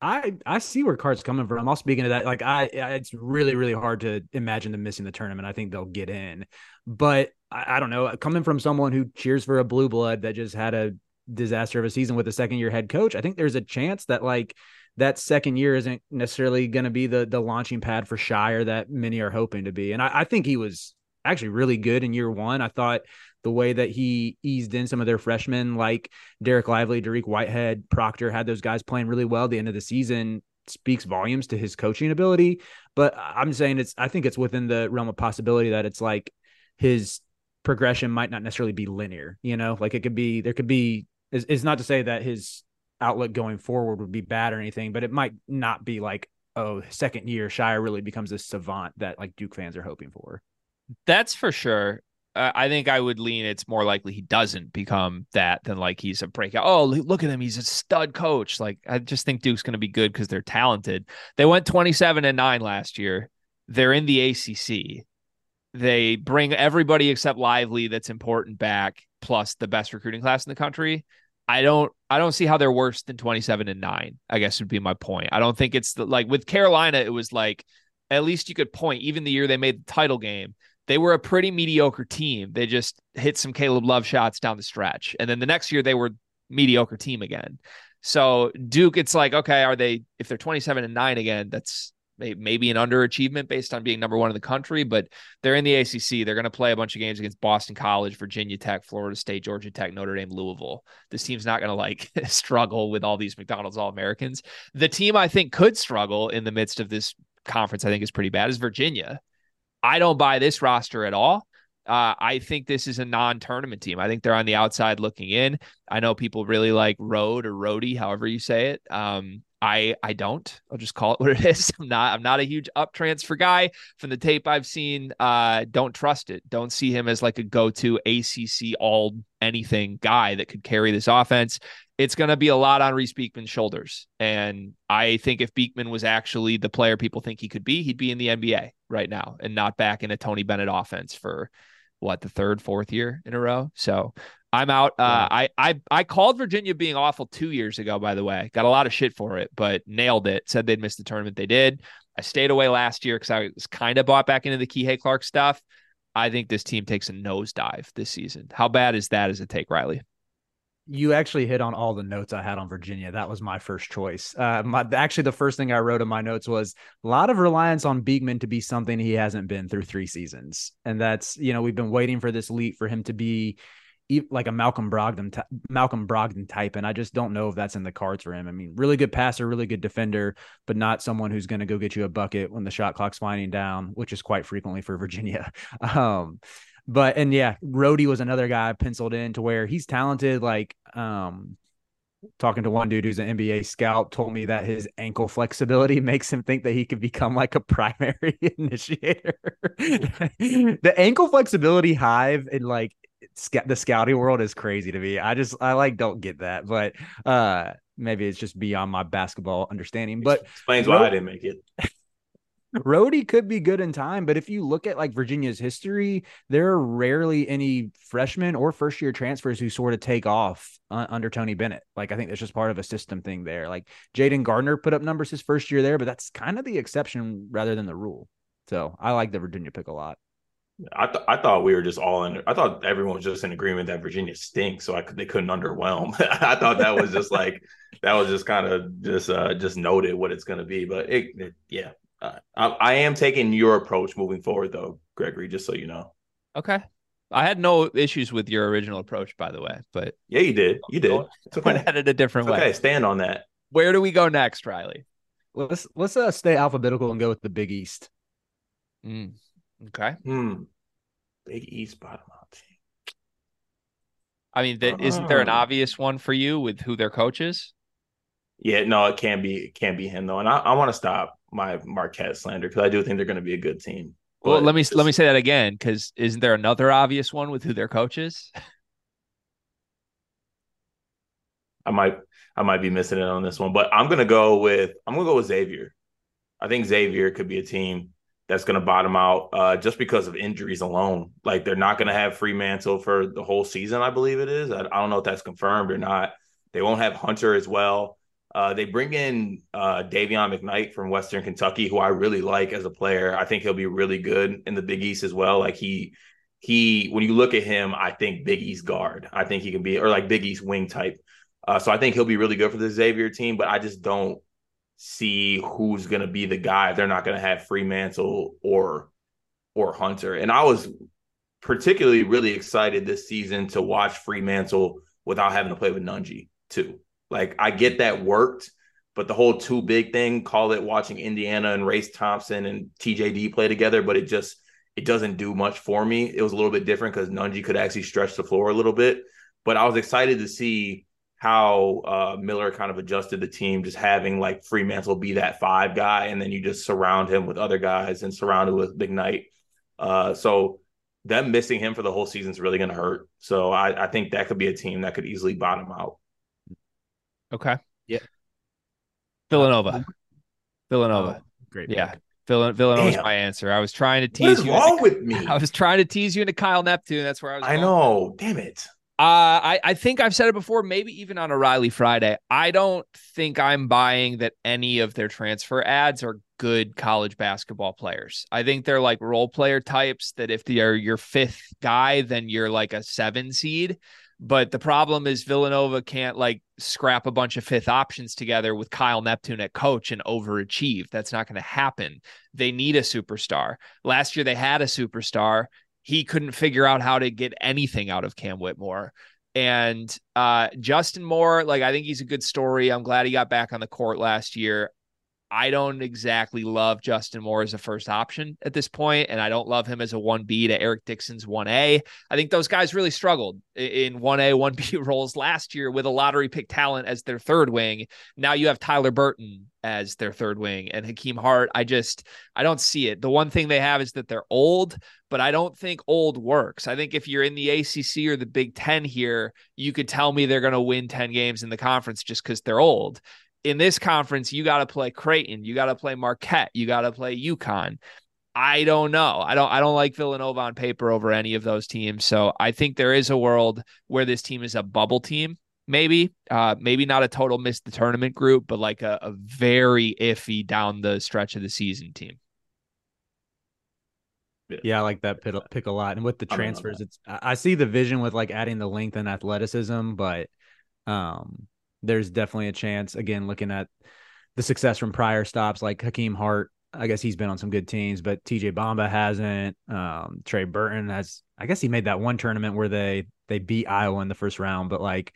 I I see where Cart's coming from. I'll speaking to that. Like I, I- it's really really hard to imagine them missing the tournament. I think they'll get in, but I, I don't know. Coming from someone who cheers for a blue blood that just had a disaster of a season with a second year head coach, I think there's a chance that like that second year isn't necessarily going to be the the launching pad for Scheyer that many are hoping to be. And I, I think he was actually really good in year one. I thought the way that he eased in some of their freshmen like Dereck Lively, Dariq Whitehead, Proctor had those guys playing really well at the end of the season speaks volumes to his coaching ability. But I'm saying it's I think it's within the realm of possibility that it's like his progression might not necessarily be linear, you know, like it could be there could be it's not to say that his outlook going forward would be bad or anything, but it might not be like, oh, second year Scheyer really becomes this savant that like Duke fans are hoping for. That's for sure. Uh, I think I would lean it's more likely he doesn't become that than like he's a breakout. Oh, look at him. He's a stud coach. Like, I just think Duke's going to be good because they're talented. They went 27 and 9 last year. They're in the ACC. They bring everybody except Lively that's important back, plus the best recruiting class in the country. I don't I don't see how they're worse than 27 and 9. I guess would be my point. I don't think it's the, like with Carolina it was like at least you could point even the year they made the title game they were a pretty mediocre team. They just hit some Caleb Love shots down the stretch. And then the next year they were mediocre team again. So Duke, it's like, okay, are they if they're 27 and 9 again, that's maybe an underachievement based on being number one in the country, but they're in the ACC. They're going to play a bunch of games against Boston College, Virginia Tech, Florida State, Georgia Tech, Notre Dame, Louisville. This team's not going to like struggle with all these McDonald's All Americans. The team I think could struggle in the midst of this conference, I think is pretty bad, is Virginia. I don't buy this roster at all. Uh, I think this is a non-tournament team. I think they're on the outside looking in. I know people really like Road or Roadie, however you say it. Um, I I don't. I'll just call it what it is. I'm not I'm not a huge up transfer guy. From the tape I've seen, uh, don't trust it. Don't see him as like a go-to ACC all anything guy that could carry this offense. It's going to be a lot on Reece Beekman's shoulders, and I think if Beekman was actually the player people think he could be, he'd be in the NBA right now and not back in a Tony Bennett offense for what the third, fourth year in a row. So I'm out. Uh, I I I called Virginia being awful two years ago. By the way, got a lot of shit for it, but nailed it. Said they'd miss the tournament. They did. I stayed away last year because I was kind of bought back into the Kihei Clark stuff. I think this team takes a nosedive this season. How bad is that as a take, Riley? You actually hit on all the notes I had on Virginia. That was my first choice. Uh, my, actually, the first thing I wrote in my notes was a lot of reliance on Beekman to be something he hasn't been through three seasons, and that's you know we've been waiting for this leap for him to be like a Malcolm Brogdon, Malcolm Brogdon type, and I just don't know if that's in the cards for him. I mean, really good passer, really good defender, but not someone who's going to go get you a bucket when the shot clock's winding down, which is quite frequently for Virginia. Um, but and yeah, Rohde was another guy penciled in to where he's talented. Like, um, talking to one dude who's an NBA scout told me that his ankle flexibility makes him think that he could become like a primary initiator. the ankle flexibility hive and like the scouting world is crazy to me. I just I like don't get that, but uh maybe it's just beyond my basketball understanding. But explains why I didn't make it. Rohde could be good in time, but if you look at like Virginia's history, there are rarely any freshmen or first year transfers who sort of take off uh, under Tony Bennett. Like I think that's just part of a system thing there. Like Jayden Gardner put up numbers his first year there, but that's kind of the exception rather than the rule. So I like the Virginia pick a lot. I th- I thought we were just all in. I thought everyone was just in agreement that Virginia stinks, so I could they couldn't underwhelm. I thought that was just like that was just kind of just uh just noted what it's going to be. But it, it yeah, I, I am taking your approach moving forward though, Gregory. Just so you know. Okay. I had no issues with your original approach, by the way. But yeah, you did. You did. It's okay. Went at it a different it's way. Okay, stand on that. Where do we go next, Riley? Let's let's uh, stay alphabetical and go with the Big East. Mm. Okay. Hmm. Big East bottom out team. I mean, that, not there an obvious one for you with who their coach is? Yeah, no, it can't be. It can't be him though. And I, I want to stop my Marquette slander because I do think they're going to be a good team. Well, let me let me say that again because isn't there another obvious one with who their coach is? I might I might be missing it on this one, but I'm gonna go with I'm gonna go with Xavier. I think Xavier could be a team that's going to bottom out uh, just because of injuries alone. Like they're not going to have Freemantle for the whole season, I believe it is. I, I, don't know if that's confirmed or not. They won't have Hunter as well. Uh, they bring in uh, Dayvion McKnight from Western Kentucky, who I really like as a player. I think he'll be really good in the Big East as well. Like he, he, when you look at him, I think Big East guard. I think he can be, or like Big East wing type. Uh, so I think he'll be really good for the Xavier team. But I just don't see who's going to be the guy. They're not going to have Freemantle or or Hunter. And I was particularly really excited this season to watch Freemantle without having to play with Nunge too. Like I get that worked, but the whole too big thing, call it watching Indiana and Race Thompson and TJD play together, but it just it doesn't do much for me. It was a little bit different because Nunge could actually stretch the floor a little bit. But I was excited to see how uh, Miller kind of adjusted the team, just having like Freemantle be that five guy, and then you just surround him with other guys and surround him with McKnight. Uh, so them missing him for the whole season is really going to hurt. So I, I, think that could be a team that could easily bottom out. Okay. Yeah. Villanova. Villanova. Oh, great. Yeah. Vill- Villanova's my answer. I was trying to tease what is you. wrong with me? I was trying to tease you into Kyle Neptune. That's where I was. I know. Damn it. Uh, I, I think I've said it before, maybe even on a Riley Friday. I don't think I'm buying that any of their transfer ads are good college basketball players. I think they're like role player types that if they're your fifth guy, then you're like a seven seed. But the problem is Villanova can't like scrap a bunch of fifth options together with Kyle Neptune at coach and overachieve. That's not going to happen. They need a superstar. Last year they had a superstar he couldn't figure out how to get anything out of Cam Whitmore. And uh, Justin Moore, like I think he's a good story. I'm glad he got back on the court last year. I don't exactly love Justin Moore as a first option at this point, and I don't love him as a 1B to Eric Dixon's 1A. I think those guys really struggled in 1A, 1B roles last year with a lottery pick talent as their third wing. Now you have Tyler Burton as their third wing and Hakim Hart. I just I don't see it. The one thing they have is that they're old, but I don't think old works. I think if you're in the ACC or the Big 10 here, you could tell me they're going to win 10 games in the conference just cuz they're old in this conference, you got to play Creighton, you got to play Marquette, you got to play UConn. I don't know. I don't I don't like Villanova on paper over any of those teams. So I think there is a world where this team is a bubble team. Maybe, uh, maybe not a total miss the tournament group, but like a, a very iffy down the stretch of the season team. Yeah, I like that pick, pick a lot. And with the transfers, it's I see the vision with like adding the length and athleticism, but um there's definitely a chance. Again, looking at the success from prior stops like Hakim Hart, I guess he's been on some good teams, but TJ Bamba hasn't. Um, Trey Burton has. I guess he made that one tournament where they they beat Iowa in the first round, but like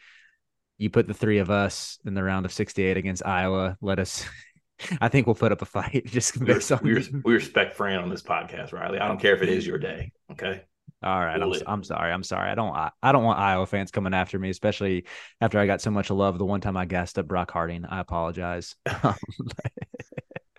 you put the three of us in the round of 68 against Iowa. Let us. I think we'll put up a fight. Just we, we, we respect Fran on this podcast, Riley. I don't care if it is your day. Okay. All right, I'm, I'm, sorry. I'm sorry. I don't. I, I, don't want Iowa fans coming after me, especially after I got so much love the one time I gassed up Brock Harding. I apologize.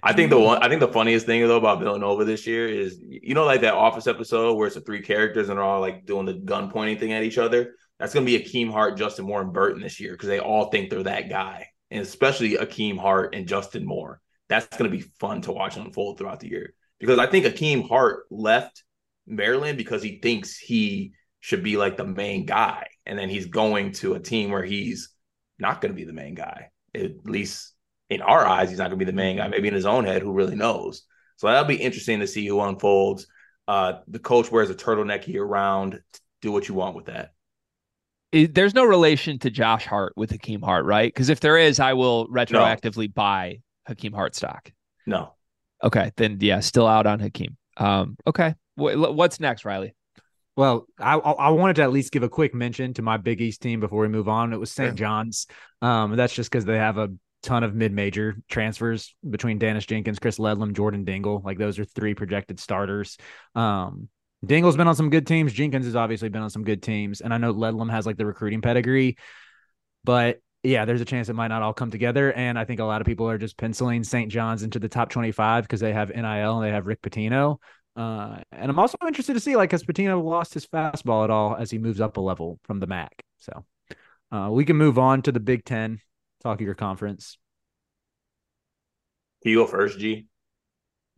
I think the one. I think the funniest thing though about Villanova this year is you know like that Office episode where it's the three characters and they're all like doing the gun pointing thing at each other. That's going to be Akeem Hart, Justin Moore, and Burton this year because they all think they're that guy, and especially Akeem Hart and Justin Moore. That's going to be fun to watch unfold throughout the year because I think Akeem Hart left Maryland because he thinks he should be like the main guy. And then he's going to a team where he's not going to be the main guy. At least in our eyes, he's not going to be the main guy. Maybe in his own head, who really knows? So that'll be interesting to see who unfolds. Uh, the coach wears a turtleneck year round. Do what you want with that. There's no relation to Josh Hart with Hakim Hart, right? Because if there is, I will retroactively no. buy Hakim Hart stock. No. Okay, then yeah, still out on Hakim. Um, okay, What's next, Riley? Well, I I wanted to at least give a quick mention to my Big East team before we move on. It was St. John's. Um, that's just because they have a ton of mid-major transfers between Daniss Jenkins, Chris Ledlum, Jordan Dingle. Like those are three projected starters. Um, Dingle's been on some good teams. Jenkins has obviously been on some good teams, and I know Ledlum has like the recruiting pedigree. But yeah, there's a chance it might not all come together. And I think a lot of people are just penciling St. John's into the top 25 because they have NIL and they have Rick Pitino. Uh, and I'm also interested to see like has Pitino lost his fastball at all as he moves up a level from the MAAC. So uh, we can move on to the Big Ten. Talk of your conference. Can you go first, G?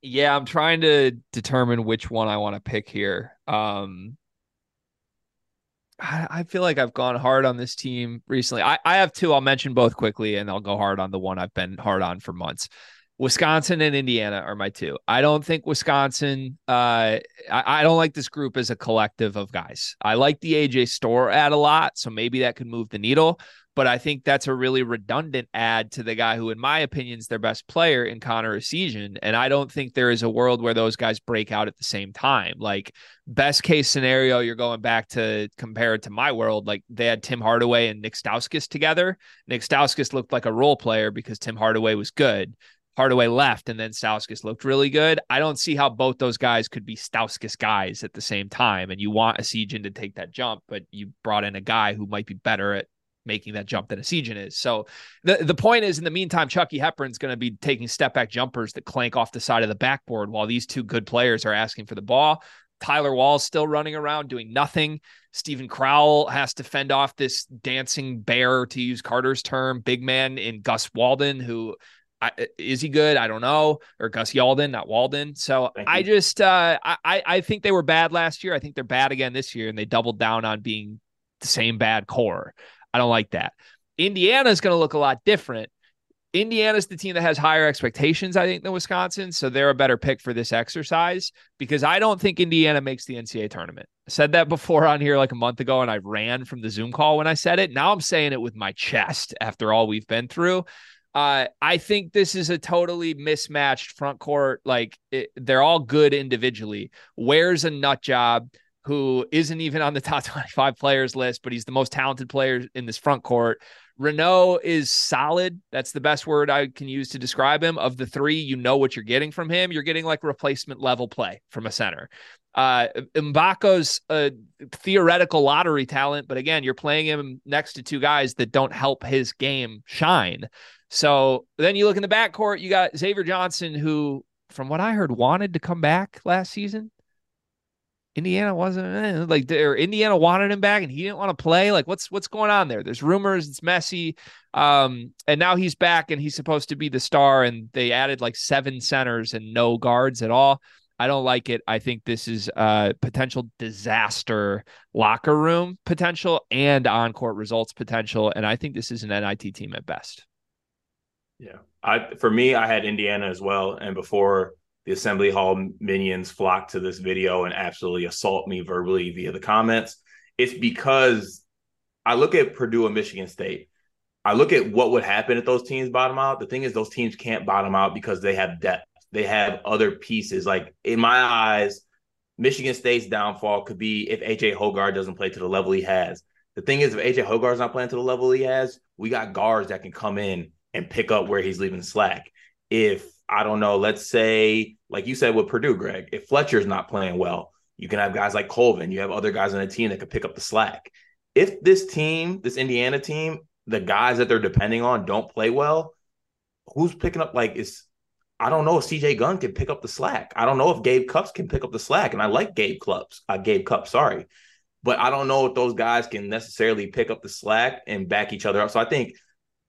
Yeah, I'm trying to determine which one I want to pick here. Um, I, I feel like I've gone hard on this team recently. I, I have two. I'll mention both quickly, and I'll go hard on the one I've been hard on for months. Wisconsin and Indiana are my two. I don't think Wisconsin. Uh, I, I, don't like this group as a collective of guys. I like the AJ Storr ad a lot, so maybe that could move the needle. But I think that's a really redundant ad to the guy who, in my opinion, is their best player in Connor Essegian. And I don't think there is a world where those guys break out at the same time. Like best case scenario, you're going back to compare it to my world. Like they had Tim Hardaway and Nick Stauskas together. Nick Stauskas looked like a role player because Tim Hardaway was good. Hardaway left and then Stauskas looked really good. I don't see how both those guys could be Stauskas guys at the same time. And you want Essegian to take that jump, but you brought in a guy who might be better at making that jump than Essegian is. So the, the point is, in the meantime, Chucky Hepburn's going to be taking step back jumpers that clank off the side of the backboard while these two good players are asking for the ball. Tyler Wahl's still running around doing nothing. Steven Crowl has to fend off this dancing bear, to use Carter's term, big man in Gus Walden, who I, is he good? I don't know. Or Gus Yalden, not Walden. So I just uh, I I think they were bad last year. I think they're bad again this year, and they doubled down on being the same bad core. I don't like that. Indiana is going to look a lot different. Indiana's the team that has higher expectations, I think, than Wisconsin. So they're a better pick for this exercise because I don't think Indiana makes the NCAA tournament. I said that before on here like a month ago, and I ran from the Zoom call when I said it. Now I'm saying it with my chest after all we've been through. Uh, I think this is a totally mismatched front court. Like it, they're all good individually. Ware's a nut job who isn't even on the top 25 players list, but he's the most talented player in this front court. Reneau is solid. That's the best word I can use to describe him. Of the three, you know what you're getting from him. You're getting like replacement level play from a center. Uh, Mgbako's a theoretical lottery talent, but again, you're playing him next to two guys that don't help his game shine. So then you look in the backcourt, you got Xavier Johnson, who, from what I heard, wanted to come back last season. Indiana wasn't eh, like or Indiana wanted him back and he didn't want to play. Like what's what's going on there? There's rumors, it's messy. Um, and now he's back and he's supposed to be the star, and they added like seven centers and no guards at all. I don't like it. I think this is a potential disaster locker room potential and on court results potential. And I think this is an NIT team at best. Yeah. I for me, I had Indiana as well. And before the assembly hall minions flock to this video and absolutely assault me verbally via the comments, it's because I look at Purdue and Michigan State. I look at what would happen if those teams bottom out. The thing is, those teams can't bottom out because they have depth. They have other pieces. Like in my eyes, Michigan State's downfall could be if AJ Hoggard doesn't play to the level he has. The thing is, if AJ Hoggard's not playing to the level he has, we got guards that can come in and pick up where he's leaving slack. If I don't know, let's say, like you said with Purdue, Greg, if Fletcher's not playing well, you can have guys like Colvin. You have other guys on the team that could pick up the slack. If this team, this Indiana team, the guys that they're depending on don't play well, who's picking up? Like, is I don't know if CJ Gunn can pick up the slack. I don't know if Gabe Cupps can pick up the slack. And I like Gabe Cupps, uh, Gabe Cupps, sorry. But I don't know if those guys can necessarily pick up the slack and back each other up. So I think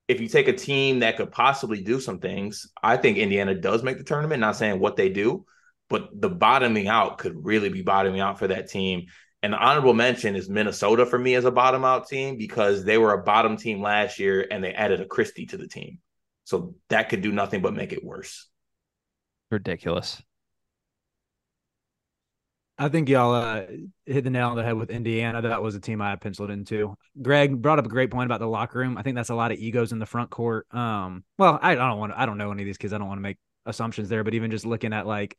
if you take a team that could possibly do some things, I think Indiana does make the tournament. Not saying what they do, but the bottoming out could really be bottoming out for that team. And the honorable mention is Minnesota for me as a bottom out team because they were a bottom team last year and they added a Christie to the team. So that could do nothing but make it worse. Ridiculous. I think y'all uh, hit the nail on the head with Indiana. That was a team I penciled into. Greg brought up a great point about the locker room. I think that's a lot of egos in the front court. Um, well, I, I don't want I don't know any of these kids. I don't want to make assumptions there, but even just looking at like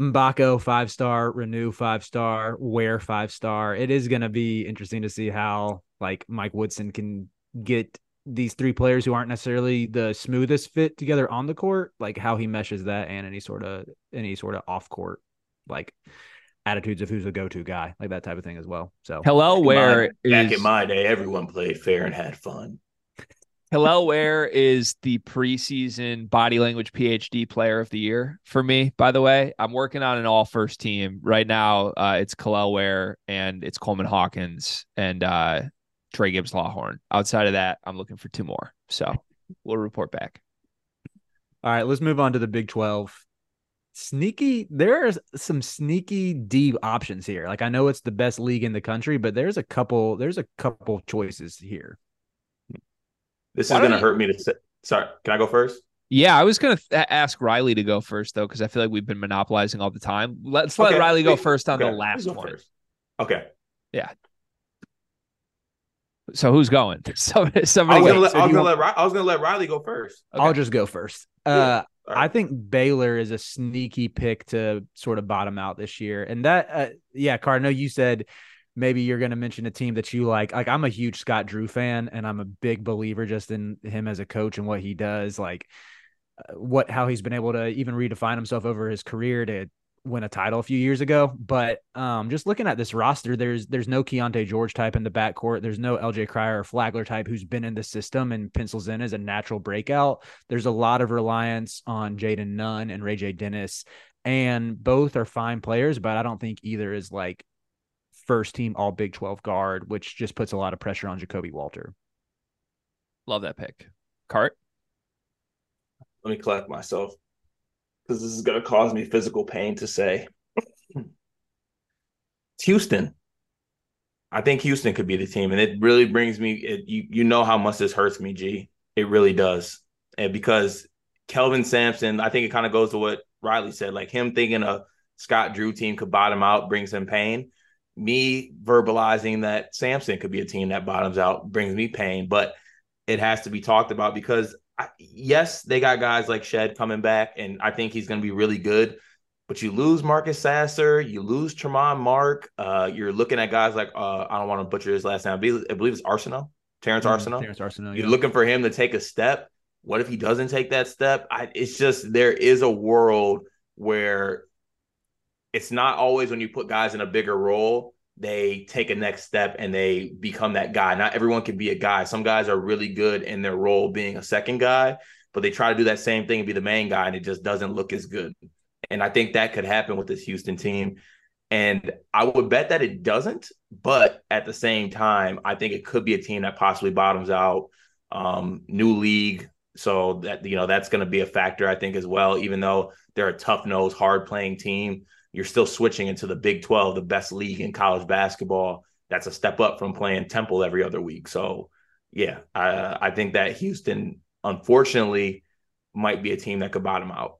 Mgbako five star, Reneau five star, Ware five star, it is going to be interesting to see how like Mike Woodson can get these three players who aren't necessarily the smoothest fit together on the court, like how he meshes that and any sort of any sort of off court like attitudes of who's the go-to guy, like that type of thing as well. So Kel'el Ware my, back in my day, everyone played fair and had fun. Kel'el Ware is the preseason body language PhD player of the year for me. By the way, I'm working on an all first team right now. Uh, it's Kel'el Ware and it's Coleman Hawkins and uh, Trey Gibbs Lawhorn. Outside of that, I'm looking for two more. So we'll report back. All right, let's move on to the Big 12 sneaky there are some sneaky deep options here like i know it's the best league in the country but there's a couple there's a couple choices here this Why is gonna you... hurt me to say sorry can i go first yeah i was gonna th- ask riley to go first though because i feel like we've been monopolizing all the time let's let riley go first on okay. the last one first. okay yeah so who's going? Somebody. somebody I was, gonna let, so I, was gonna let, I was gonna let Riley go first. Okay. I'll just go first. Uh, Right. I think Baylor is a sneaky pick to sort of bottom out this year. And that, uh, yeah, Car, I know you said maybe you're going to mention a team that you like. Like, I'm a huge Scott Drew fan, and I'm a big believer just in him as a coach and what he does. Like, uh, what how he's been able to even redefine himself over his career to win a title a few years ago. But um, just looking at this roster, there's there's no Keyonte George type in the backcourt. There's no LJ Cryer or Flagler type who's been in the system and pencils in as a natural breakout. There's a lot of reliance on Jayden Nunn and Ray J. Dennis, and both are fine players, but I don't think either is like first team all Big 12 guard, which just puts a lot of pressure on Ja'Kobe Walter. Love that pick. Cart. Let me collect myself because this is going to cause me physical pain to say. it's Houston. I think Houston could be the team, and it really brings me. It, you you know how much this hurts me, G. It really does, and because Kelvin Sampson, I think it kind of goes to what Riley said. Like him thinking a Scott Drew team could bottom out brings him pain. Me verbalizing that Sampson could be a team that bottoms out brings me pain, but it has to be talked about because I, yes, they got guys like Shead coming back, and I think he's going to be really good. But you lose Marcus Sasser, you lose Tramon Mark. Uh, you're looking at guys like uh, I don't want to butcher his last name. I believe, I believe it's Arsenal, Terrence mm, Terrence Arceneaux. You're yeah. looking for him to take a step. What if he doesn't take that step? I, it's just there is a world where it's not always when you put guys in a bigger role they take a next step and they become that guy. Not everyone can be a guy. Some guys are really good in their role being a second guy, but they try to do that same thing and be the main guy, and it just doesn't look as good. And I think that could happen with this Houston team. And I would bet that it doesn't, but at the same time, I think it could be a team that possibly bottoms out. Um, new league, so that you know that's going to be a factor, I think, as well. Even though they're a tough nosed, hard playing team, you're still switching into the Big 12, the best league in college basketball. That's a step up from playing Temple every other week. So, yeah, I, I think that Houston, unfortunately, might be a team that could bottom out.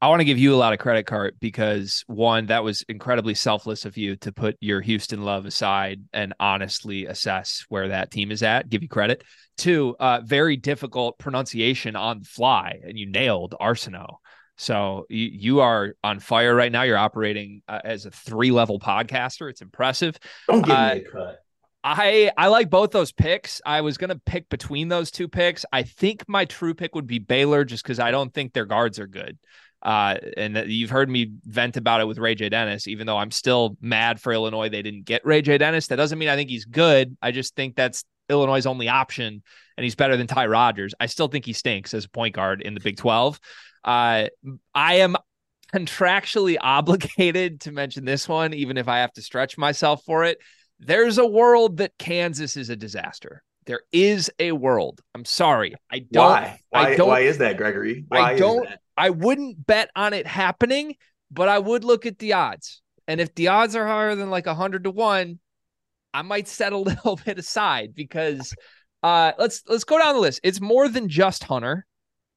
I want to give you a lot of credit, Cart, because one, that was incredibly selfless of you to put your Houston love aside and honestly assess where that team is at. Give you credit. Two, uh, very difficult pronunciation on the fly, and you nailed Arceneaux. So you, you are on fire right now. You're operating uh, as a three level podcaster. It's impressive. Don't give uh, me a cut. I I like both those picks. I was gonna pick between those two picks. I think my true pick would be Baylor, just because I don't think their guards are good. Uh, and you've heard me vent about it with Ray J. Dennis, even though I'm still mad for Illinois they didn't get Ray J. Dennis. That doesn't mean I think he's good. I just think that's Illinois' only option, and he's better than Ty Rodgers. I still think he stinks as a point guard in the Big 12. Uh, I am contractually obligated to mention this one, even if I have to stretch myself for it. There's a world that Kansas is a disaster. There is a world. I'm sorry. I don't. Why? Why, I don't, why is that, Gregory? Why I don't. I wouldn't bet on it happening, but I would look at the odds. And if the odds are higher than like 100 to 1, I might set a little bit aside because uh let's let's go down the list. It's more than just Hunter,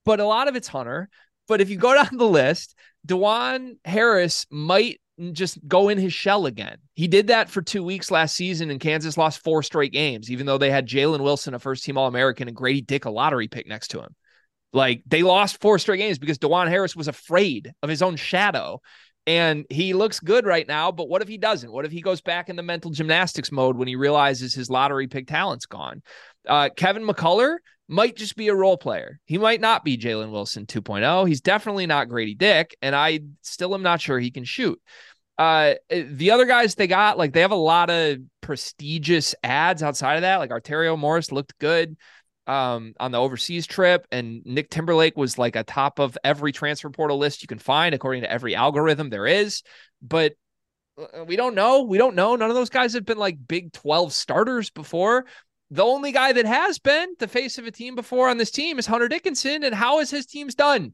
but a lot of it's Hunter. But if you go down the list, Dajuan Harris might just go in his shell again. He did that for two weeks last season, and Kansas lost four straight games, even though they had Jalen Wilson, a first team All American, and Grady Dick, a lottery pick next to him. Like they lost four straight games because Dajuan Harris was afraid of his own shadow. And he looks good right now, but what if he doesn't? What if he goes back in the mental gymnastics mode when he realizes his lottery pick talent's gone? Uh, Kevin McCullar might just be a role player. He might not be Jalen Wilson 2.0. He's definitely not Grady Dick, and I still am not sure he can shoot. Uh, the other guys they got, like they have a lot of prestigious ads outside of that. Like Arterio Morris looked good um, on the overseas trip, and Nick Timberlake was like a top of every transfer portal list you can find according to every algorithm there is. But uh, we don't know. We don't know. None of those guys have been like Big 12 starters before. The only guy that has been the face of a team before on this team is Hunter Dickinson. And how has his teams done?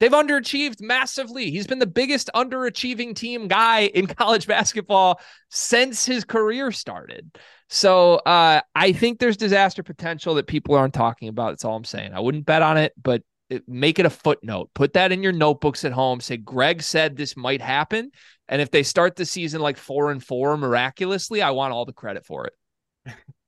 They've underachieved massively. He's been the biggest underachieving team guy in college basketball since his career started. So uh, I think there's disaster potential that people aren't talking about. That's all I'm saying. I wouldn't bet on it, but make it a footnote. Put that in your notebooks at home. Say Greg said this might happen, and if they start the season like four and four miraculously, I want all the credit for it.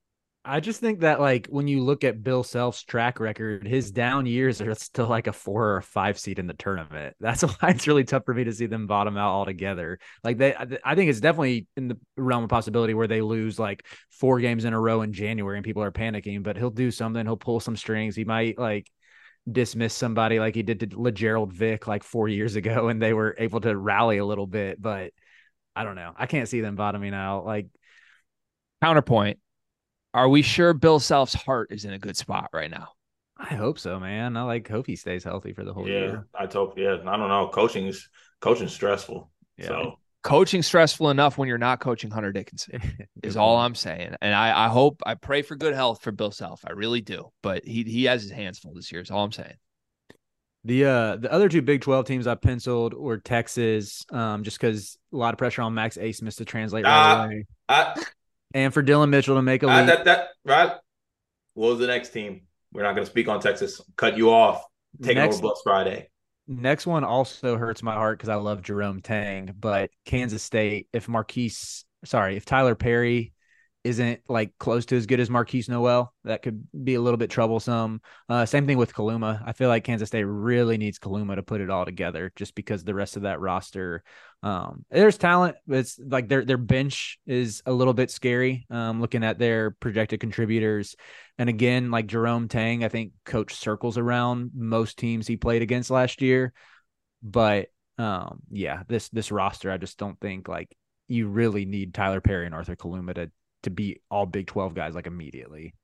I just think that like when you look at Bill Self's track record, his down years are still like a four or five seed in the tournament. That's why it's really tough for me to see them bottom out altogether. Like they, I think it's definitely in the realm of possibility where they lose like four games in a row in January and people are panicking. But he'll do something. He'll pull some strings. He might like dismiss somebody like he did to Lagerald Vick like four years ago, and they were able to rally a little bit. But I don't know. I can't see them bottoming out. Like counterpoint are we sure Bill Self's heart is in a good spot right now? I hope so, man. I like hope he stays healthy for the whole yeah, year. I hope. Yeah, I don't know. Coaching's coaching stressful. Yeah. So coaching stressful enough when you're not coaching Hunter Dickinson is all I'm saying. And I, I hope I pray for good health for Bill Self. I really do. But he he has his hands full this year. Is all I'm saying. The uh the other two Big Twelve teams I penciled were Texas, um, just because a lot of pressure on Max Abmas to translate right uh, away. I, and for Dillon Mitchell to make a uh, that that right. What was the next team? We're not going to speak on Texas. Cut you off. Take next, over Bus Friday. Next one also hurts my heart because I love Jerome Tang, but Kansas State. If Markquis, sorry, if Tyler Perry isn't like close to as good as Markquis Nowell. That could be a little bit troublesome. Uh, same thing with Kaluma. I feel like Kansas State really needs Kaluma to put it all together, just because the rest of that roster, um, there's talent, but it's like their their bench is a little bit scary. Um, looking at their projected contributors, and again, like Jerome Tang, I think coach circles around most teams he played against last year, but um, yeah, this this roster, I just don't think like you really need Tyler Perry and Arthur Kaluma to to beat all Big 12 guys like immediately.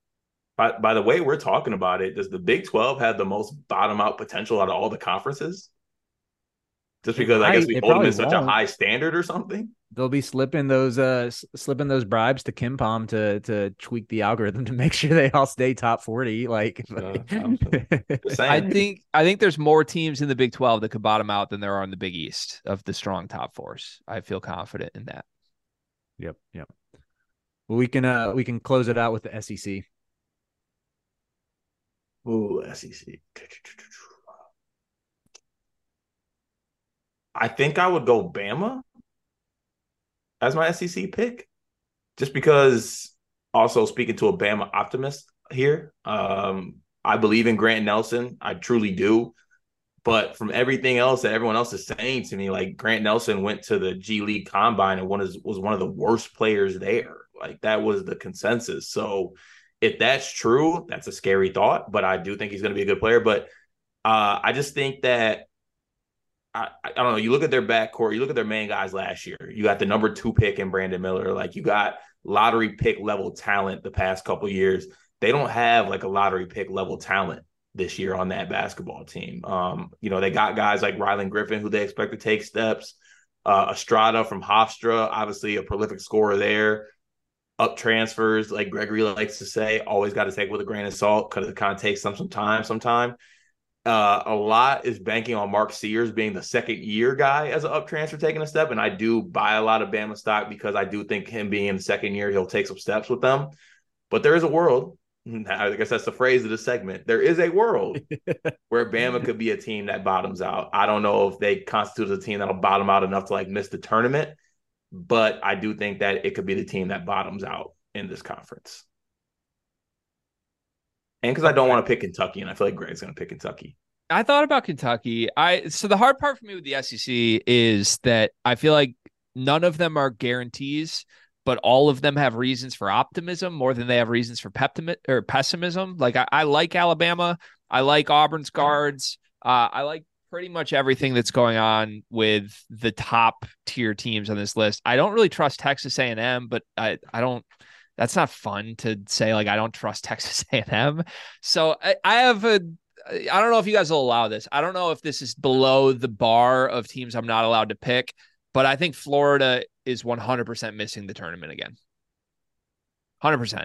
By, by the way, we're talking about it. Does the Big 12 have the most bottom out potential out of all the conferences? Just because I guess we hold them in such won't. a high standard or something. They'll be slipping those uh slipping those bribes to KenPom to to tweak the algorithm to make sure they all stay top 40 like uh, I think I think there's more teams in the Big 12 that could bottom out than there are in the Big East of the strong top fours. I feel confident in that. Yep, yep we can uh we can close it out with the SEC. Ooh, SEC. I think I would go Bama as my SEC pick, just because. Also, speaking to a Bama optimist here, um, I believe in Grant Nelson. I truly do. But from everything else that everyone else is saying to me, like Grant Nelson went to the G League Combine and one is, was one of the worst players there. Like that was the consensus. So if that's true, that's a scary thought. But I do think he's going to be a good player. But uh, I just think that I, I don't know. You look at their backcourt, you look at their main guys last year. You got the number two pick in Brandon Miller. Like you got lottery pick level talent the past couple years. They don't have like a lottery pick level talent this year on that basketball team. Um, you know, they got guys like Rylan Griffin who they expect to take steps. Uh, Estrada from Hofstra, obviously a prolific scorer there. Up transfers, like Gregory likes to say, always got to take with a grain of salt because it kind of takes some some time. Sometime, uh, a lot is banking on Mark Sears being the second year guy as an up transfer taking a step, and I do buy a lot of Bama stock because I do think him being in the second year he'll take some steps with them. But there is a world I guess that's the phrase of the segment. There is a world where Bama could be a team that bottoms out. I don't know if they constitute a team that'll bottom out enough to like miss the tournament, but I do think that it could be the team that bottoms out in this conference. And because I don't want to pick Kentucky, and I feel like Greg's going to pick Kentucky. I thought about Kentucky. I so the hard part for me with the SEC is that I feel like none of them are guarantees but all of them have reasons for optimism more than they have reasons for peptimi- or pessimism. Like I, I, like Alabama, I like Auburn's guards, uh, I like pretty much everything that's going on with the top tier teams on this list. I don't really trust Texas A&M, but I, I don't. That's not fun to say. Like I don't trust Texas A&M. So I, I have a I don't know if you guys will allow this. I don't know if this is below the bar of teams I'm not allowed to pick, but I think Florida is 100% missing the tournament again. 100%.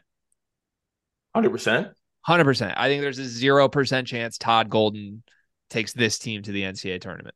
100%. 100%. I think there's a 0% chance Todd Golden takes this team to the NCAA tournament.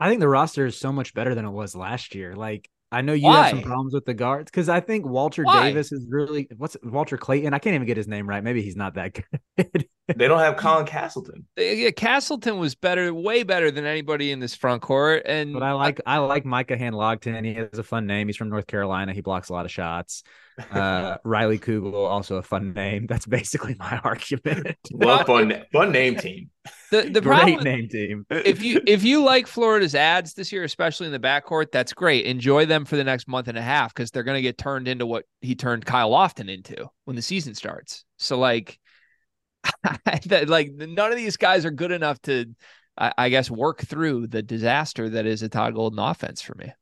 I think the roster is so much better than it was last year. Like I know you Why? have some problems with the guards because I think Walter Why? Davis is really what's Walter Clayton. I can't even get his name right. Maybe he's not that good. They don't have Colin Castleton. Yeah, Castleton was better, way better than anybody in this front court. And but I like I like Micah Handlogten. He has a fun name. He's from North Carolina. He blocks a lot of shots. Uh, Riley Kugel, also a fun name. That's basically my argument. Well, fun, fun name team. The, the Great problem name team. if you if you like Florida's ads this year, especially in the backcourt, that's great. Enjoy them for the next month and a half because they're going to get turned into what he turned Kyle Lofton into when the season starts. So like, like none of these guys are good enough to, I, I guess, work through the disaster that is a Todd Golden offense for me.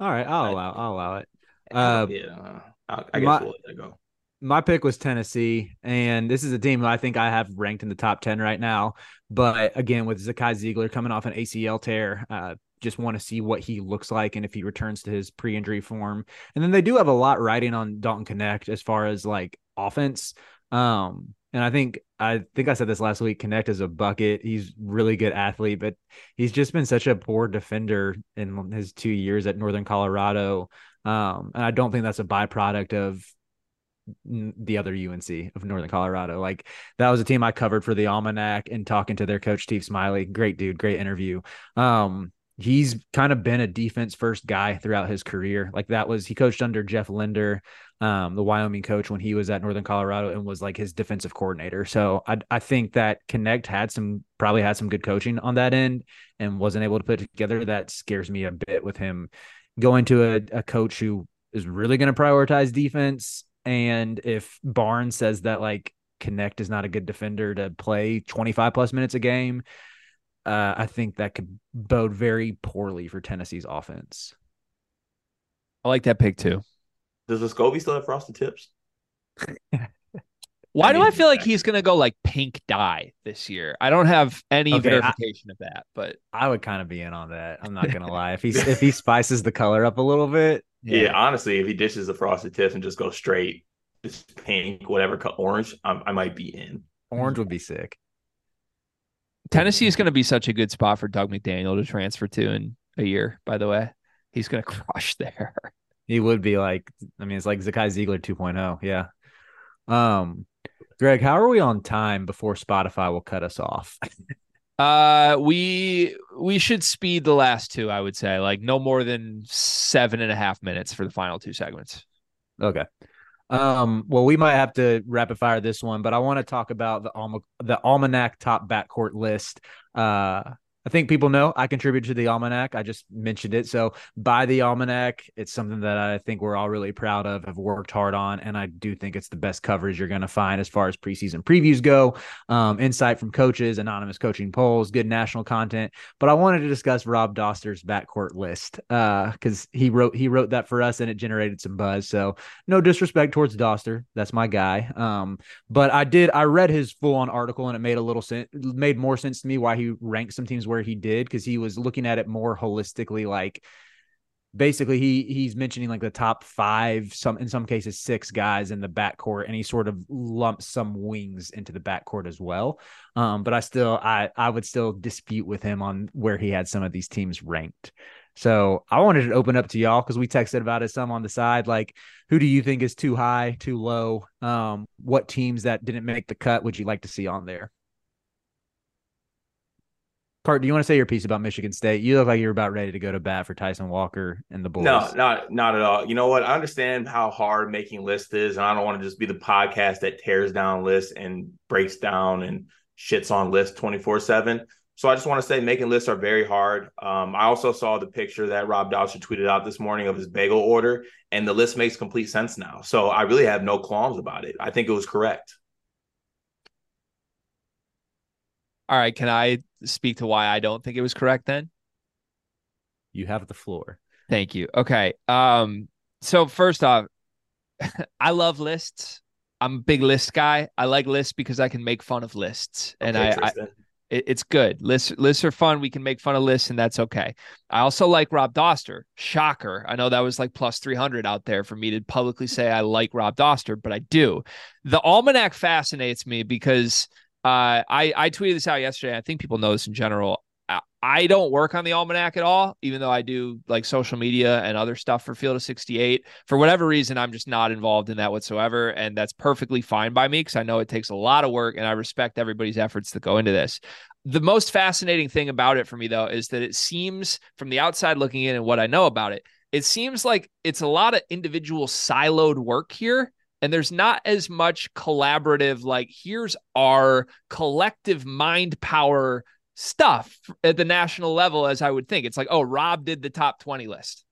All right, I'll allow I'll allow it. Uh, yeah, I, I guess my- we'll let that go. My pick was Tennessee, and this is a team I think I have ranked in the top 10 right now. But again, with Zakai Ziegler coming off an ACL tear, uh, just want to see what he looks like and if he returns to his pre injury form. And then they do have a lot riding on Dalton Knecht as far as like offense. Um, and I think I think I said this last week. Connect is a bucket. He's really good athlete, but he's just been such a poor defender in his two years at Northern Colorado. Um, and I don't think that's a byproduct of the other UNC of Northern Colorado. Like that was a team I covered for the Almanac and talking to their coach Steve Smiley. Great dude, great interview. Um, he's kind of been a defense first guy throughout his career. Like that was he coached under Jeff Linder, um, the Wyoming coach when he was at Northern Colorado and was like his defensive coordinator. So I I think that Knecht had some probably had some good coaching on that end and wasn't able to put together. That scares me a bit with him going to a, a coach who is really going to prioritize defense. And if Barnes says that like Knecht is not a good defender to play 25 plus minutes a game, uh, I think that could bode very poorly for Tennessee's offense. I like that pick too. Does Vescovi still have frosted tips? Why I do I feel like he's going to go like pink dye this year? I don't have any Okay, I- verification of that, but I would kind of be in on that. I'm not gonna lie. If he's if he spices the color up a little bit, Yeah. honestly, if he dishes the frosted tips and just goes straight, just pink, whatever, co- orange, I, I might be in. orange would be sick. Tennessee is going to be such a good spot for Dug McDaniel to transfer to in a year. By the way, he's going to crush there. He would be like, I mean, it's like Zakai Ziegler 2.0. Yeah. Um, Greg, how are we on time before Spotify will cut us off? Uh, we we should speed the last two. I would say like no more than seven and a half minutes for the final two segments. Okay. Um, well, we might have to rapid fire this one, but I want to talk about the the Almanac top backcourt list. Uh, I think people know I contribute to the Almanac. I just mentioned it. So by the Almanac, it's something that I think we're all really proud of, have worked hard on. And I do think it's the best coverage you're going to find as far as preseason previews go. Um, insight from coaches, anonymous coaching polls, good national content. But I wanted to discuss Rob Dauster's backcourt list because uh, he wrote he wrote that for us and it generated some buzz. So no disrespect towards Dauster. That's my guy. Um, but I did I read his full on article and it made a little sense made more sense to me why he ranked some teams where where he did because he was looking at it more holistically like basically he he's mentioning like the top five some in some cases six guys in the backcourt and he sort of lumps some wings into the backcourt as well. Um but i still i i would still dispute with him on where he had some of these teams ranked. So i wanted to open up to y'all because we texted about it some on the side like who do you think is too high too low? Um what teams that didn't make the cut would you like to see on there Cart, do you want to say your piece about Michigan State? You look like you're about ready to go to bat for Tyson Walker and the boys. No, not not at all. You know what? I understand how hard making lists is, and I don't want to just be the podcast that tears down lists and breaks down and shits on lists 24 7. So I just want to say making lists are very hard. Um, I also saw the picture that Rob Dauster tweeted out this morning of his bagel order, and the list makes complete sense now. So I really have no qualms about it. I think it was correct. All right, can I speak to why I don't think it was correct then? You have the floor. Thank you. Okay. Um so first off, I love lists. I'm a big list guy. I like lists because I can make fun of lists. And okay, I, I it, it's good. Lists lists are fun. We can make fun of lists, and that's okay. I also like Rob Dauster. Shocker. I know that was like plus 300 out there for me to publicly say I like Rob Dauster, but I do. The Almanac fascinates me because uh, I I tweeted this out yesterday. I think people know this in general. I don't work on the almanac at all, even though I do like social media and other stuff for Field of 68. For whatever reason, I'm just not involved in that whatsoever. And that's perfectly fine by me because I know it takes a lot of work and I respect everybody's efforts that go into this. The most fascinating thing about it for me, though, is that it seems from the outside looking in and what I know about it, it seems like it's a lot of individual siloed work here and there's not as much collaborative like here's our collective mind power stuff at the national level as i would think. It's like oh rob did the top 20 list.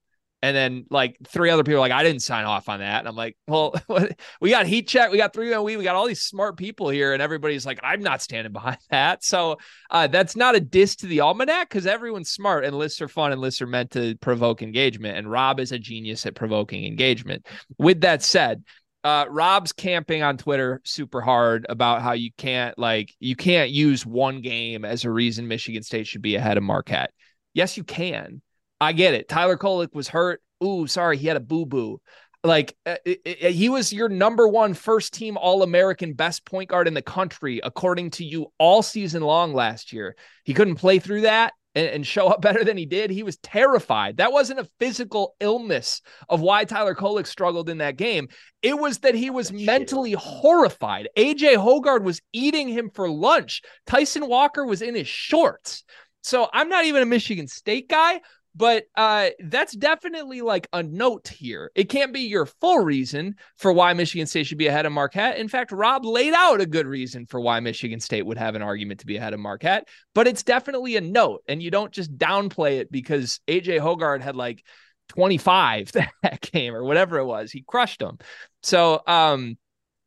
And then like three other people like i didn't sign off on that. And i'm like well we got heat check we got three we we got all these smart people here. And everybody's like i'm not standing behind that. So uh, that's not a diss to the almanac because everyone's smart and lists are fun and lists are meant to provoke engagement. And rob is a genius at provoking engagement. With that said uh, Rob's camping on Twitter super hard about how you can't like you can't use one game as a reason Michigan State should be ahead of Marquette. Yes, you can. I get it. Tyler Kolek was hurt. Ooh, sorry, he had a boo boo. Like it, uh, it, he was your number one first team All American best point guard in the country, according to you, all season long last year. He couldn't play through that and, and, show up better than he did, he was terrified. That wasn't a physical illness of why Tyler Kolek struggled in that game. It was that he was mentally horrified. AJ Hoggard was eating him for lunch. Tyson Walker was in his shorts. So I'm not even a Michigan State guy, but uh, that's definitely like a note here. It can't be your full reason for why Michigan State should be ahead of Marquette. In fact, Rob laid out a good reason for why Michigan State would have an argument to be ahead of Marquette, but it's definitely a note, and you don't just downplay it because AJ Hoggard had like 25 that game or whatever it was. He crushed them. So um,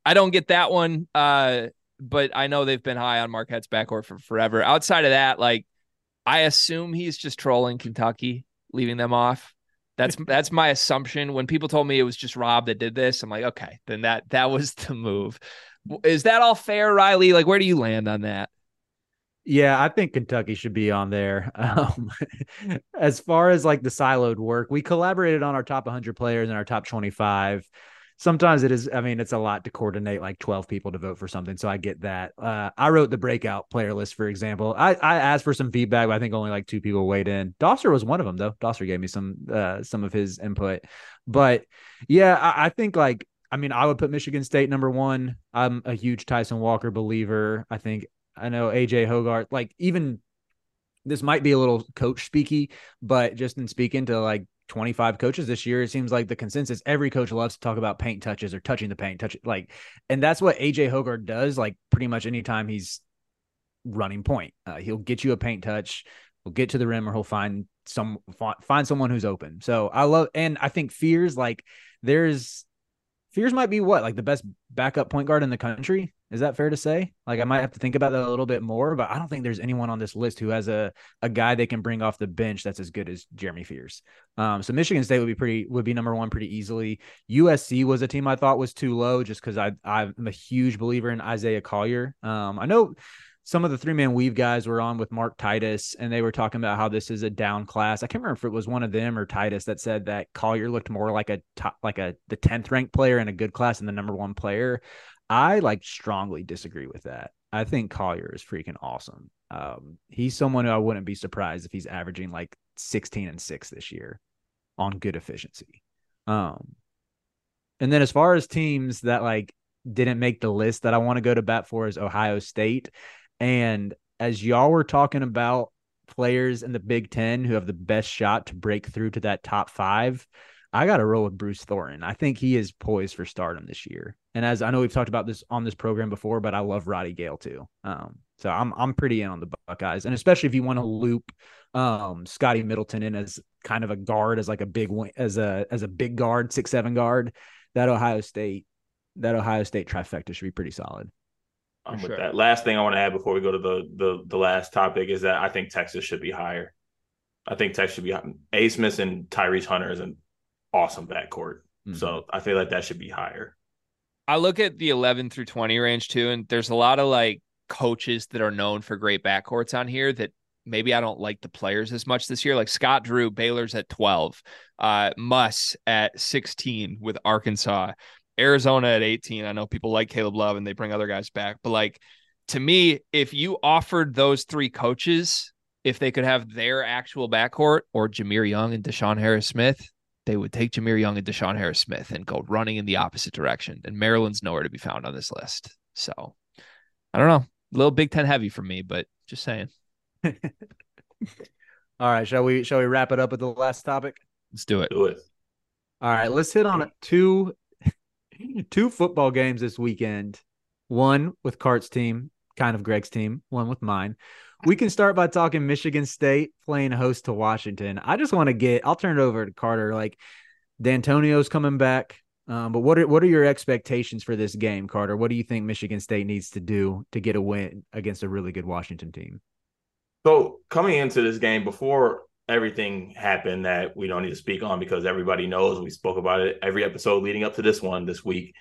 I don't get that one. Uh, but I know they've been high on Marquette's backcourt for forever. Outside of that, like I assume he's just trolling Kentucky, leaving them off. That's that's my assumption. When people told me it was just Rob that did this, I'm like, okay, then that that was the move. Is that all fair, Riley? Like, where do you land on that? Yeah, I think Kentucky should be on there. Um, as far as like the siloed work, we collaborated on our top 100 players and our top 25 sometimes it is i mean it's a lot to coordinate like 12 people to vote for something so i get that. Uh, i wrote the breakout player list for example. I i asked for some feedback but i think only like two people weighed in. Dauster was one of them though. Dauster gave me some uh, some of his input. But yeah I, I think like i mean i would put michigan state number one. I'm a huge tyson walker believer. I think i know aj hoggard like even this might be a little coach speaky but just in speaking to like 25 coaches this year, it seems like the consensus every coach loves to talk about paint touches or touching the paint, touch like, and that's what AJ Hoggard does. Like pretty much anytime he's running point, uh, he'll get you a paint touch, he'll get to the rim, or he'll find some find someone who's open. So I love, and I think fears like there's fears might be what like the best backup point guard in the country. Is that fair to say? Like I might have to think about that a little bit more, but I don't think there's anyone on this list who has a a guy they can bring off the bench that's as good as Jeremy Fears. Um, so Michigan State would be pretty would be number one pretty easily. USC was a team I thought was too low just because I I'm a huge believer in Isaiah Collier. Um, I know some of the three man weave guys were on with Mark Titus, and they were talking about how this is a down class. I can't remember if it was one of them or Titus that said that Collier looked more like a top, like a the tenth ranked player in a good class than the number one player. I like strongly disagree with that. I think Collier is freaking awesome. Um, he's someone who I wouldn't be surprised if he's averaging like 16 and six this year on good efficiency. Um, and then as far as teams that like didn't make the list that I want to go to bat for is Ohio State. And as y'all were talking about players in the Big Ten who have the best shot to break through to that top five, I got to roll with Bruce Thornton. I think he is poised for stardom this year. And as I know we've talked about this on this program before, but I love Roddy Gayle too. Um, so I'm I'm pretty in on the Buckeyes, and especially if you want to loop um, Scotty Middleton in as kind of a guard, as like a big as a as a big guard, six seven guard. That Ohio State that Ohio State trifecta should be pretty solid. I'm sure. with that. Last thing I want to add before we go to the the the last topic is that I think Texas should be higher. I think Texas should be A. Smith and Tyrese Hunter is an awesome backcourt. Mm-hmm. So I feel like that should be higher. I look at the 11 through 20 range too, and there's a lot of like coaches that are known for great backcourts on here that maybe I don't like the players as much this year. Like Scott Drew, Baylor's at 12, uh, Muss at 16 with Arkansas, Arizona at 18. I know people like Caleb Love and they bring other guys back, but like to me, if you offered those three coaches, if they could have their actual backcourt or Jahmir Young and DeShawn Harris Smith, they would take Jahmir Young and DeShawn Harris Smith and go running in the opposite direction. And Maryland's nowhere to be found on this list. So I don't know. A little Big Ten heavy for me, but just saying. All right, shall we shall we wrap it up with the last topic? Let's do it. Do it. All right, let's hit on two two football games this weekend. One with Cart's team, kind of Greg's team, one with mine. We can start by talking Michigan State playing host to Washington. I just want to get I'll turn it over to Carter. Like Dantonio's coming back. Um, but what are what are your expectations for this game, Carter? What do you think Michigan State needs to do to get a win against a really good Washington team? So coming into this game before everything happened that we don't need to speak on because everybody knows we spoke about it every episode leading up to this one this week.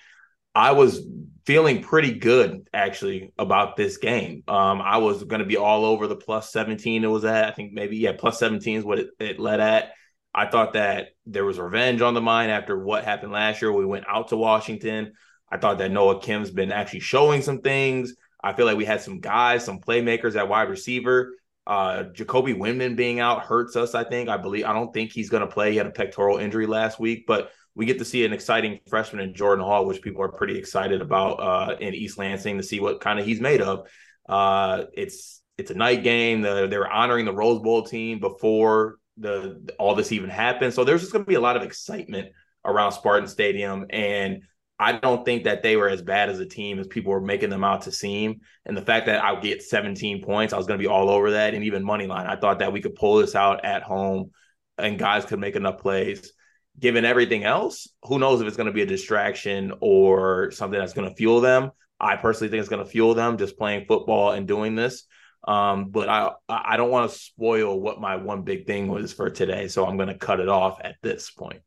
I was feeling pretty good actually about this game. Um, I was going to be all over the plus 17 it was at. I think maybe, yeah, plus 17 is what it, it led at. I thought that there was revenge on the mind after what happened last year. We went out to Washington. I thought that Noah Kim's been actually showing some things. I feel like we had some guys, some playmakers at wide receiver uh, Jacoby Windmon being out hurts us. I think. I believe. I don't think he's going to play. He had a pectoral injury last week, but we get to see an exciting freshman in Jordan Hall, which people are pretty excited about uh, in East Lansing to see what kind of he's made of. Uh, it's it's a night game. The, they were honoring the Rose Bowl team before the all this even happened, so there's just going to be a lot of excitement around Spartan Stadium and I don't think that they were as bad as a team as people were making them out to seem. And the fact that I'll get 17 points, I was going to be all over that. And even money line, I thought that we could pull this out at home and guys could make enough plays. Given everything else, who knows if it's going to be a distraction or something that's going to fuel them. I personally think it's going to fuel them just playing football and doing this. Um, but I I don't want to spoil what my one big thing was for today, so I'm going to cut it off at this point.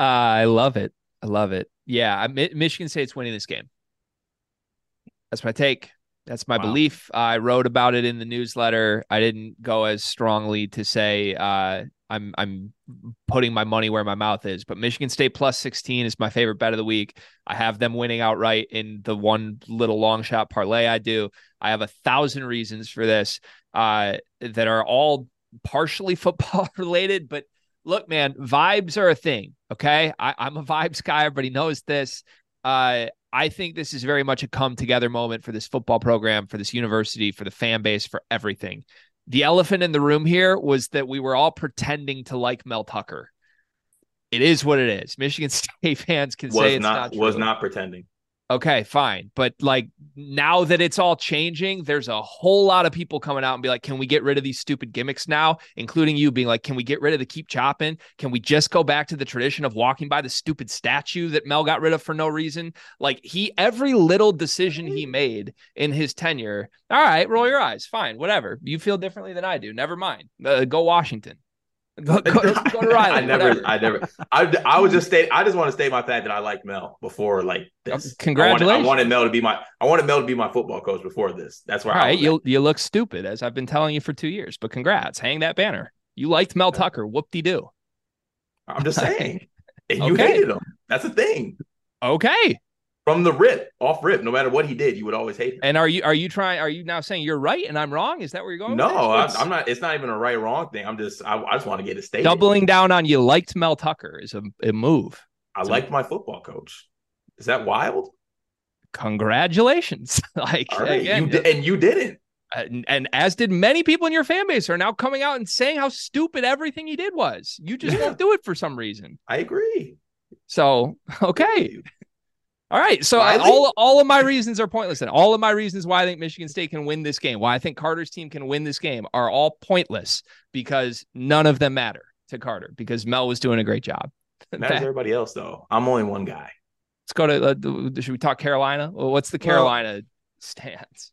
Uh, I love it. I love it. Yeah, Michigan State's winning this game. That's my take. That's my wow. belief. I wrote about it in the newsletter. I didn't go as strongly to say uh, I'm I'm putting my money where my mouth is, but Michigan State plus 16 is my favorite bet of the week. I have them winning outright in the one little long shot parlay I do. I have a thousand reasons for this uh, that are all partially football related, but look, man, vibes are a thing. Okay. I, am a vibes guy. Everybody knows this. Uh, I think this is very much a come together moment for this football program, for this university, for the fan base, for everything. The elephant in the room here was that we were all pretending to like Mel Tucker. It is what it is. Michigan State fans can Was say it's not, not, was not pretending. Okay, fine. But like now that it's all changing, there's a whole lot of people coming out and be like, can we get rid of these stupid gimmicks now? Including you being like, can we get rid of the keep chopping? Can we just go back to the tradition of walking by the stupid statue that Mel got rid of for no reason? Like he, every little decision he made in his tenure, all right, roll your eyes. Fine, whatever. You feel differently than I do. Never mind. Uh, go Washington. Go, go, go to Riley. I never, whatever. I never, I, I was just state. I just want to state my fact that I like Mel before like oh, this. Congratulations. I wanted, I wanted Mel to be my, I wanted Mel to be my football coach before this. That's where All I right, you you look stupid as I've been telling you for two years. But congrats, hang that banner. You liked Mel Tucker. Whoop de doo. I'm just saying. And you Okay. hated him. That's the thing. Okay. From the rip, off rip, no matter what he did, you would always hate him. And are you are you trying? Are you now saying you're right and I'm wrong? Is that where you're going? No? I, I'm not. It's not even a right wrong thing. I'm just. I, I just want to get it stated. Doubling down on you liked Mel Tucker is a, a move. I liked my football coach. Is that wild? Congratulations. like right, again, you did, and you didn't. and, and as did many people in your fan base are now coming out and saying how stupid everything he did was. You just Yeah. won't do it for some reason. I agree. So okay. All right. So I, all all of my reasons are pointless. And all of my reasons why I think Michigan State can win this game, why I think Carter's team can win this game, are all pointless because none of them matter to Carter because Mel was doing a great job. Matters to everybody else though. I'm only one guy. Let's go to. Uh, should we talk Carolina? Well, what's the Well- Carolina stance?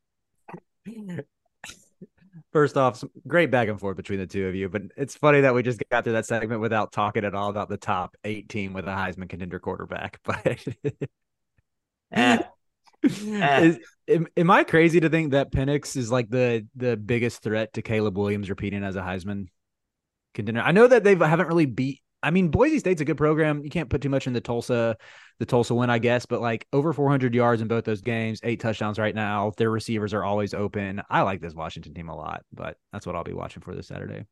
First off, great back and forth between the two of you, but it's funny that we just got through that segment without talking at all about the top eight team with a Heisman contender quarterback. But Eh. is, am, am I crazy to think that Penix is like the the biggest threat to Caleb Williams repeating as a Heisman contender? I know that they haven't really beat. I mean, Boise State's a good program. You can't put too much in the Tulsa, the Tulsa win, I guess, but like over 400 yards in both those games, eight touchdowns right now. Their receivers are always open. I like this Washington team a lot, but that's what I'll be watching for this Saturday.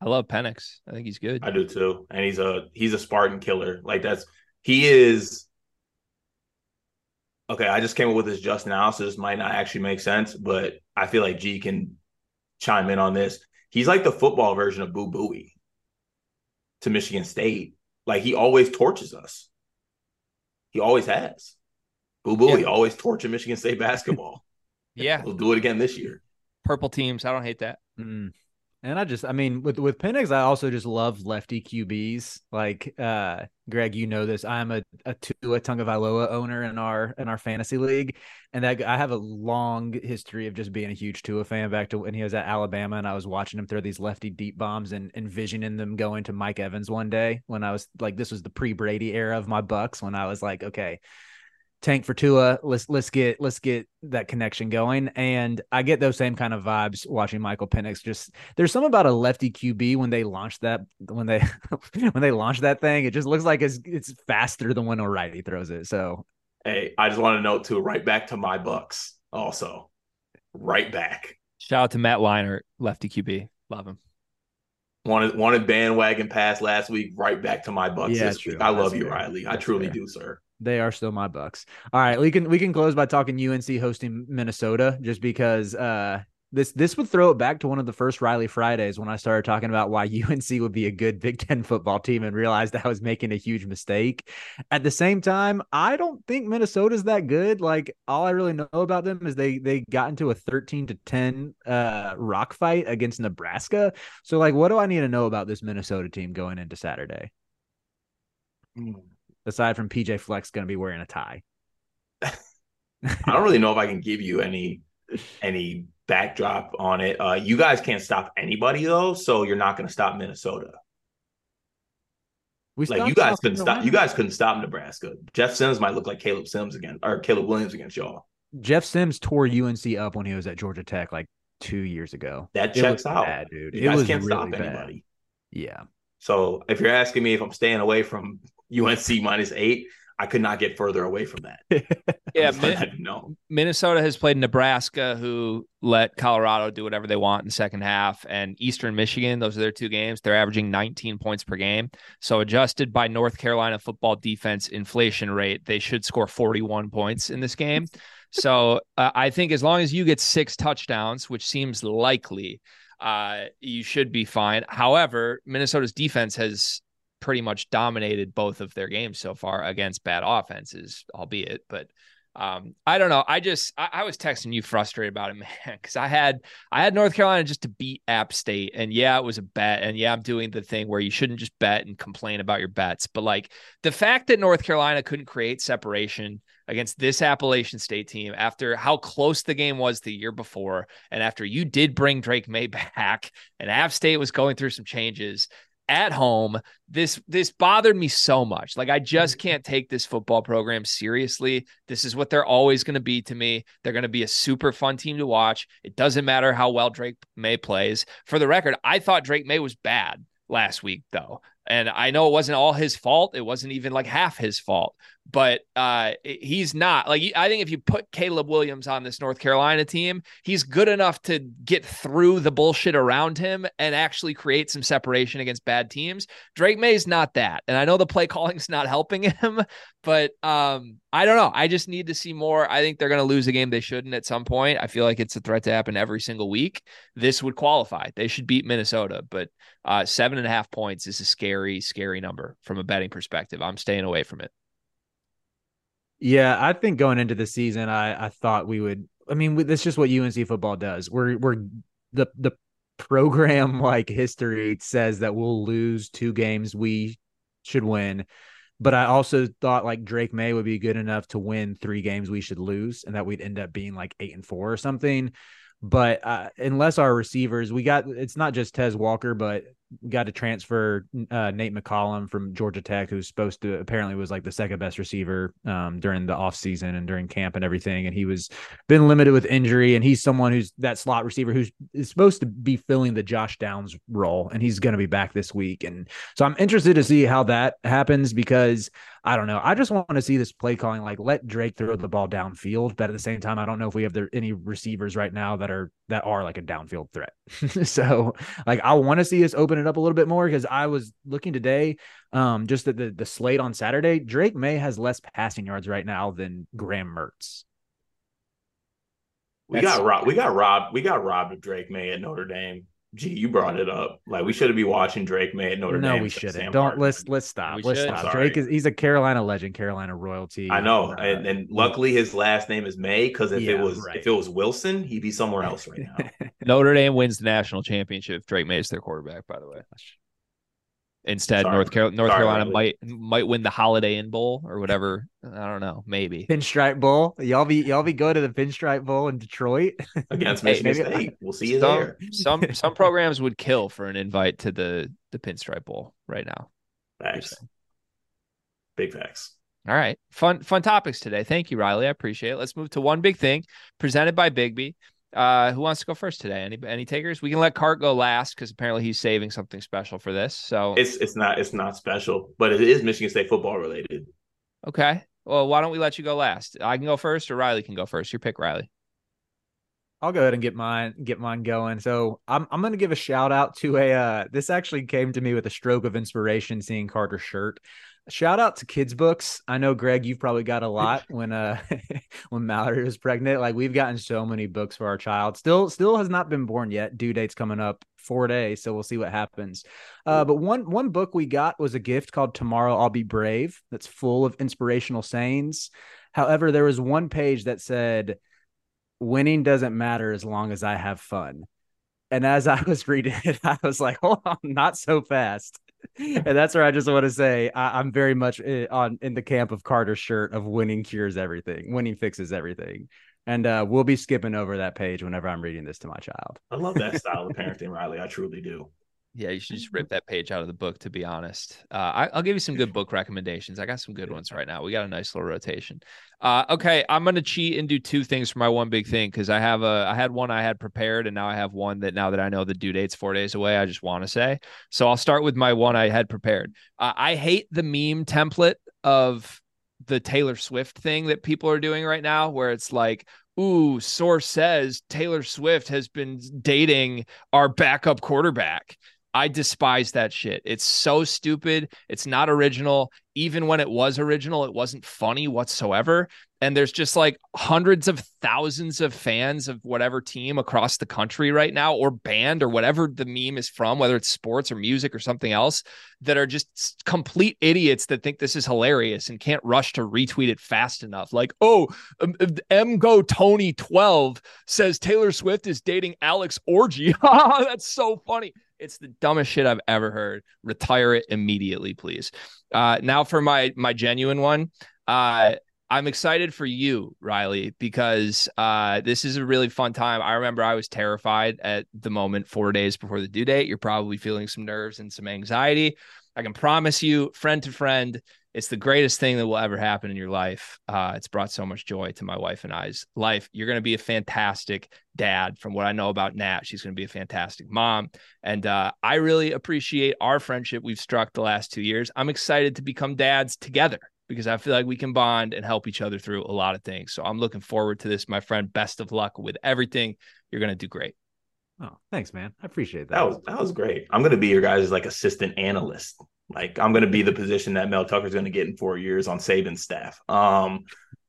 I love Penix. I think he's good. I do too. And he's a he's a Spartan killer. Like that's he is okay. I just came up with this just now, so this might not actually make sense, but I feel like G can chime in on this. He's like the football version of Boo Buie to Michigan State. Like he always torches us. He always has. Boo Buie Yeah. always torching Michigan State basketball. Yeah, We'll do it again this year. purple teams. I don't hate that. Mm. And I just, I mean, with with Penix, I also just love lefty QBs. Like, uh, Greg, you know this. I'm a a Tua Tagovailoa owner in our in our fantasy league, and that I have a long history of just being a huge Tua fan. Back to when he was at Alabama, and I was watching him throw these lefty deep bombs and envisioning them going to Mike Evans one day. When I was like, this was the pre Brady era of my Bucks. When I was like, okay, tank for Tua. Let's let's get let's get that connection going. And I get those same kind of vibes watching Michael Penix. Just there's something about a lefty QB when they launch that when they when they launch that thing, it just looks like it's it's faster than when a righty throws it. So Hey, I just want to note too, right back to my Bucks also. Right back. Shout out to Matt Leinart, lefty QB. Love him. Wanted wanted bandwagon pass last week, right back to my Bucks Yeah, this true. week. I love That's you, fair. Riley. I That's truly fair. do, sir. They are still my bucks. All right, we can we can close by talking UNC hosting Minnesota just because uh this this would throw it back to one of the first Riley Fridays when I started talking about why UNC would be a good Big Ten football team and realized I was making a huge mistake. At the same time, I don't think Minnesota's that good. Like all I really know about them is they they got into a 13 to 10 uh rock fight against Nebraska. So like what do I need to know about this Minnesota team going into Saturday? Aside from PJ Fleck's going to be wearing a tie. I don't really know if I can give you any any backdrop on it. Uh, you guys can't stop anybody though, so you're not going to stop Minnesota. We Like you guys couldn't stop. You guys couldn't stop Nebraska. Jeff Sims might look like Caleb Sims again, or Caleb Williams against y'all. Jeff Sims tore UNC up when he was at Georgia Tech like two years ago. That checks out, bad, dude. You it guys can't really stop bad. anybody. Yeah. So if you're asking me if I'm staying away from UNC minus eight, I could not get further away from that. Yeah, I'm just letting Min- that know. Minnesota has played Nebraska, who let Colorado do whatever they want in the second half, and Eastern Michigan. Those are their two games. They're averaging 19 points per game. So, adjusted by North Carolina football defense inflation rate, they should score 41 points in this game. So, uh, I think as long as you get six touchdowns, which seems likely, uh, you should be fine. However, Minnesota's defense has pretty much dominated both of their games so far against bad offenses, albeit, but um, I don't know. I just I, I was texting you frustrated about it, man, because I had I had North Carolina just to beat App State, and yeah, it was a bet, and yeah, I'm doing the thing where you shouldn't just bet and complain about your bets, but like the fact that North Carolina couldn't create separation against this Appalachian State team after how close the game was the year before, and after you did bring Drake Maye back, and App State was going through some changes, at home this this bothered me so much. Like i just mm-hmm. can't take this football program seriously. This is what they're always going to be to me. They're going to be a super fun team to watch. It doesn't matter how well drake Maye plays. For the record i thought drake Maye was bad last week though. And I know it wasn't all his fault. It wasn't even like half his fault, but uh, he's not like I think if you put Caleb Williams on this North Carolina team, he's good enough to get through the bullshit around him and actually create some separation against bad teams. Drake Maye's not that, and I know the play calling's not helping him, but um, I don't know. I just need to see more. I think they're going to lose a game they shouldn't at some point. I feel like it's a threat to happen every single week. This would qualify. They should beat Minnesota, but uh, seven and a half points is a scary, scary number from a betting perspective. I'm staying away from it. Yeah, I think going into the season, I I thought we would. I mean, that's just what UNC football does. We're we're the the program like history says that we'll lose two games we should win. But I also thought like Drake Maye would be good enough to win three games we should lose, and that we'd end up being like eight and four or something. But uh, unless our receivers, we got it's not just Tez Walker, but got to transfer uh, Nate McCollum from Georgia Tech, who's supposed to apparently was like the second best receiver um, during the offseason and during camp and everything. And he was been limited with injury. And he's someone who's that slot receiver who's is supposed to be filling the Josh Downs role. And he's going to be back this week. And so I'm interested to see how that happens because I don't know. I just want to see this play calling, like let Drake throw the ball downfield. But at the same time, I don't know if we have there any receivers right now that are that are like a downfield threat. so like I want to see us open it up a little bit more because I was looking today, um, just at the the slate on Saturday. Drake Maye has less passing yards right now than Graham Mertz. We That's, got robbed. We got robbed. We got robbed of Drake Maye at Notre Dame. Gee, you brought it up. Like we shouldn't be watching Drake Maye at Notre no, Dame. No, we shouldn't. Don't let's let's stop. We let's should. stop. Drake is he's a Carolina legend, Carolina royalty. I know, uh, and, and, luckily his last name is Maye because if yeah, it was right. if it was Wilson, he'd be somewhere else right now. Notre Dame wins the national championship. Drake Maye is their quarterback, by the way. Instead, Sorry. North, Car- North Sorry, Carolina might might win the Holiday Inn Bowl or whatever. I don't know. Maybe Pinstripe Bowl. Y'all be y'all be go to the Pinstripe Bowl in Detroit against Michigan hey, State. We'll see you some, there. some some programs would kill for an invite to the the Pinstripe Bowl right now. Facts. Big facts. All right. Fun fun topics today. Thank you, Riley. I appreciate it. Let's move to one big thing presented by Bigby. Uh, who wants to go first today? Any any takers? We can let Cart go last because apparently he's saving something special for this. So it's it's not it's not special, but it is Michigan State football related. Okay. Well, why don't we let you go last? I can go first, or Riley can go first. Your pick, Riley. I'll go ahead and get mine get mine going. So I'm I'm gonna give a shout out to a uh, this actually came to me with a stroke of inspiration seeing Carter's shirt. Shout out to kids books. I know Greg, you've probably got a lot when uh when Mallory was pregnant. Like we've gotten so many books for our child. Still still has not been born yet. Due date's coming up four days, so we'll see what happens. Uh, but one one book we got was a gift called Tomorrow I'll Be Brave. That's full of inspirational sayings. However, there was one page that said, "Winning doesn't matter as long as I have fun." And as I was reading it, I was like, "Hold on, not so fast." And that's where I just want to say I, am very much in, on in the camp of Carter's shirt of winning cures everything, winning fixes everything. And uh, we'll be skipping over that page whenever I'm reading this to my child. I love that style of parenting, Riley. I truly do. Yeah, you should just rip that page out of the book. To be honest, uh, I, will give you some good book recommendations. I got some good ones right now. We got a nice little rotation. Uh, okay, I'm gonna cheat and do two things for my one big thing because I have a I had one I had prepared and now I have one that now that I know the due date's four days away, I just want to say. So I'll start with my one I had prepared. Uh, I hate the meme template of the Taylor Swift thing that people are doing right now, where it's like, ooh, source says Taylor Swift has been dating our backup quarterback. I despise that shit. It's so stupid. It's not original. Even when it was original, it wasn't funny whatsoever. and there's just like hundreds of thousands of fans of whatever team across the country right now or band or whatever the meme is from whether it's sports or music or something else that are just complete idiots that think this is hilarious and can't rush to retweet it fast enough like oh um, uh, tony 12 says taylor swift is dating alex orgy that's so funny it's the dumbest shit I've ever heard. Retire it immediately, please. Uh, now for my my genuine one. Uh, I'm excited for you, Riley, because uh, this is a really fun time. I remember I was terrified at the moment, four days before the due date. You're probably feeling some nerves and some anxiety. I can promise you, friend to friend, it's the greatest thing that will ever happen in your life. Uh, it's brought so much joy to my wife and I's life. You're going to be a fantastic dad. From what I know about Nat, she's going to be a fantastic mom. And uh, I really appreciate our friendship we've struck the last two years. I'm excited to become dads together because I feel like we can bond and help each other through a lot of things. So I'm looking forward to this, my friend. Best of luck with everything. You're going to do great. Oh, thanks, man. I appreciate that. That was that was great. I'm going to be your guys' like assistant analyst. Like I'm going to be the position that Mel Tucker's going to get in four years on Saban's staff. Um,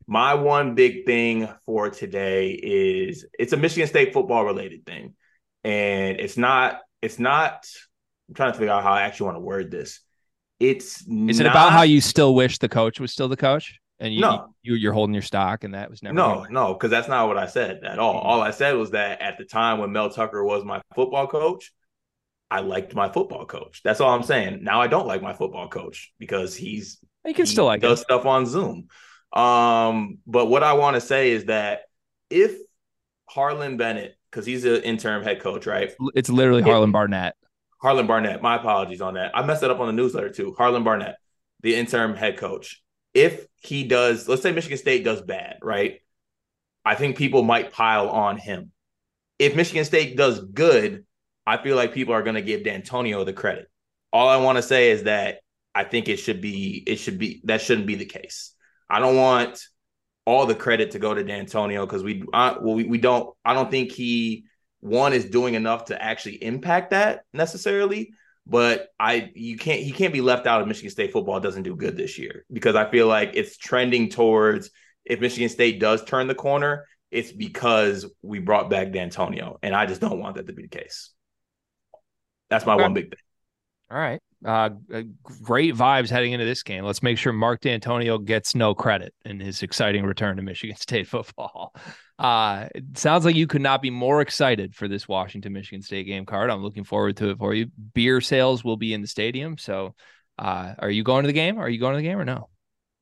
my one big thing for today is it's a Michigan State football related thing, and it's not. It's not. I'm trying to figure out how I actually want to word this. It's is not, it about how you still wish the coach was still the coach and you, No. you you're holding your stock and that was never No, gonna- no, because that's not what I said at all. Mhm. All I said was that at the time when Mel Tucker was my football coach, I liked my football coach. That's all I'm saying. Now I don't like my football coach because he's you can he still like does it. stuff on Zoom. Um, but what I want to say is that if Harlan Bennett, because he's an interim head coach, right? It's literally Yeah. Harlan Barnett. Harlan Barnett. My apologies on that. I messed that up on the newsletter too. Harlan Barnett, the interim head coach. If he does, let's say Michigan State does bad, right? I think people might pile on him. If Michigan State does good, I feel like people are going to give Dantonio the credit. All I want to say is that I think it should be it should be that shouldn't be the case. I don't want all the credit to go to Dantonio because we I, well we, we don't I don't think he one is doing enough to actually impact that necessarily. But I you can't he can't be left out of Michigan State football doesn't do good this year because I feel like it's trending towards if Michigan State does turn the corner, it's because we brought back Dantonio, and I just don't want that to be the case. That's my one big thing. All right. Uh, uh, great vibes heading into this game. Let's make sure Mark Dantonio gets no credit in his exciting return to Michigan State football. Uh, it sounds like you could not be more excited for this Washington Michigan State game card. I'm looking forward to it for you. Beer sales will be in the stadium. So, uh, are you going to the game? Are you going to the game or no?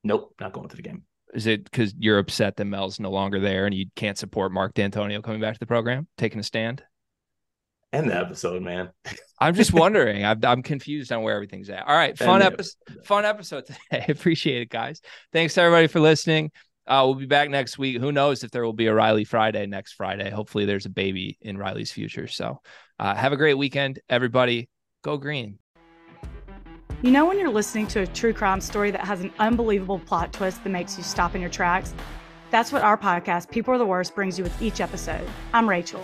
Nope, not going to the game. Is it because you're upset that Mel's no longer there and you can't support Mark Dantonio coming back to the program, taking a stand? End the episode, man. I'm just wondering. I'm, I'm confused on where everything's at. All right, fun And episode. Fun episode today. Appreciate it, guys. Thanks everybody for listening. Uh, we'll be back next week. Who knows if there will be a Riley Friday next Friday? Hopefully, there's a baby in Riley's future. So, uh, have a great weekend, everybody. Go green. You know, when you're listening to a true crime story that has an unbelievable plot twist that makes you stop in your tracks? That's what our podcast, People Are the Worst, brings you with each episode. I'm Rachel.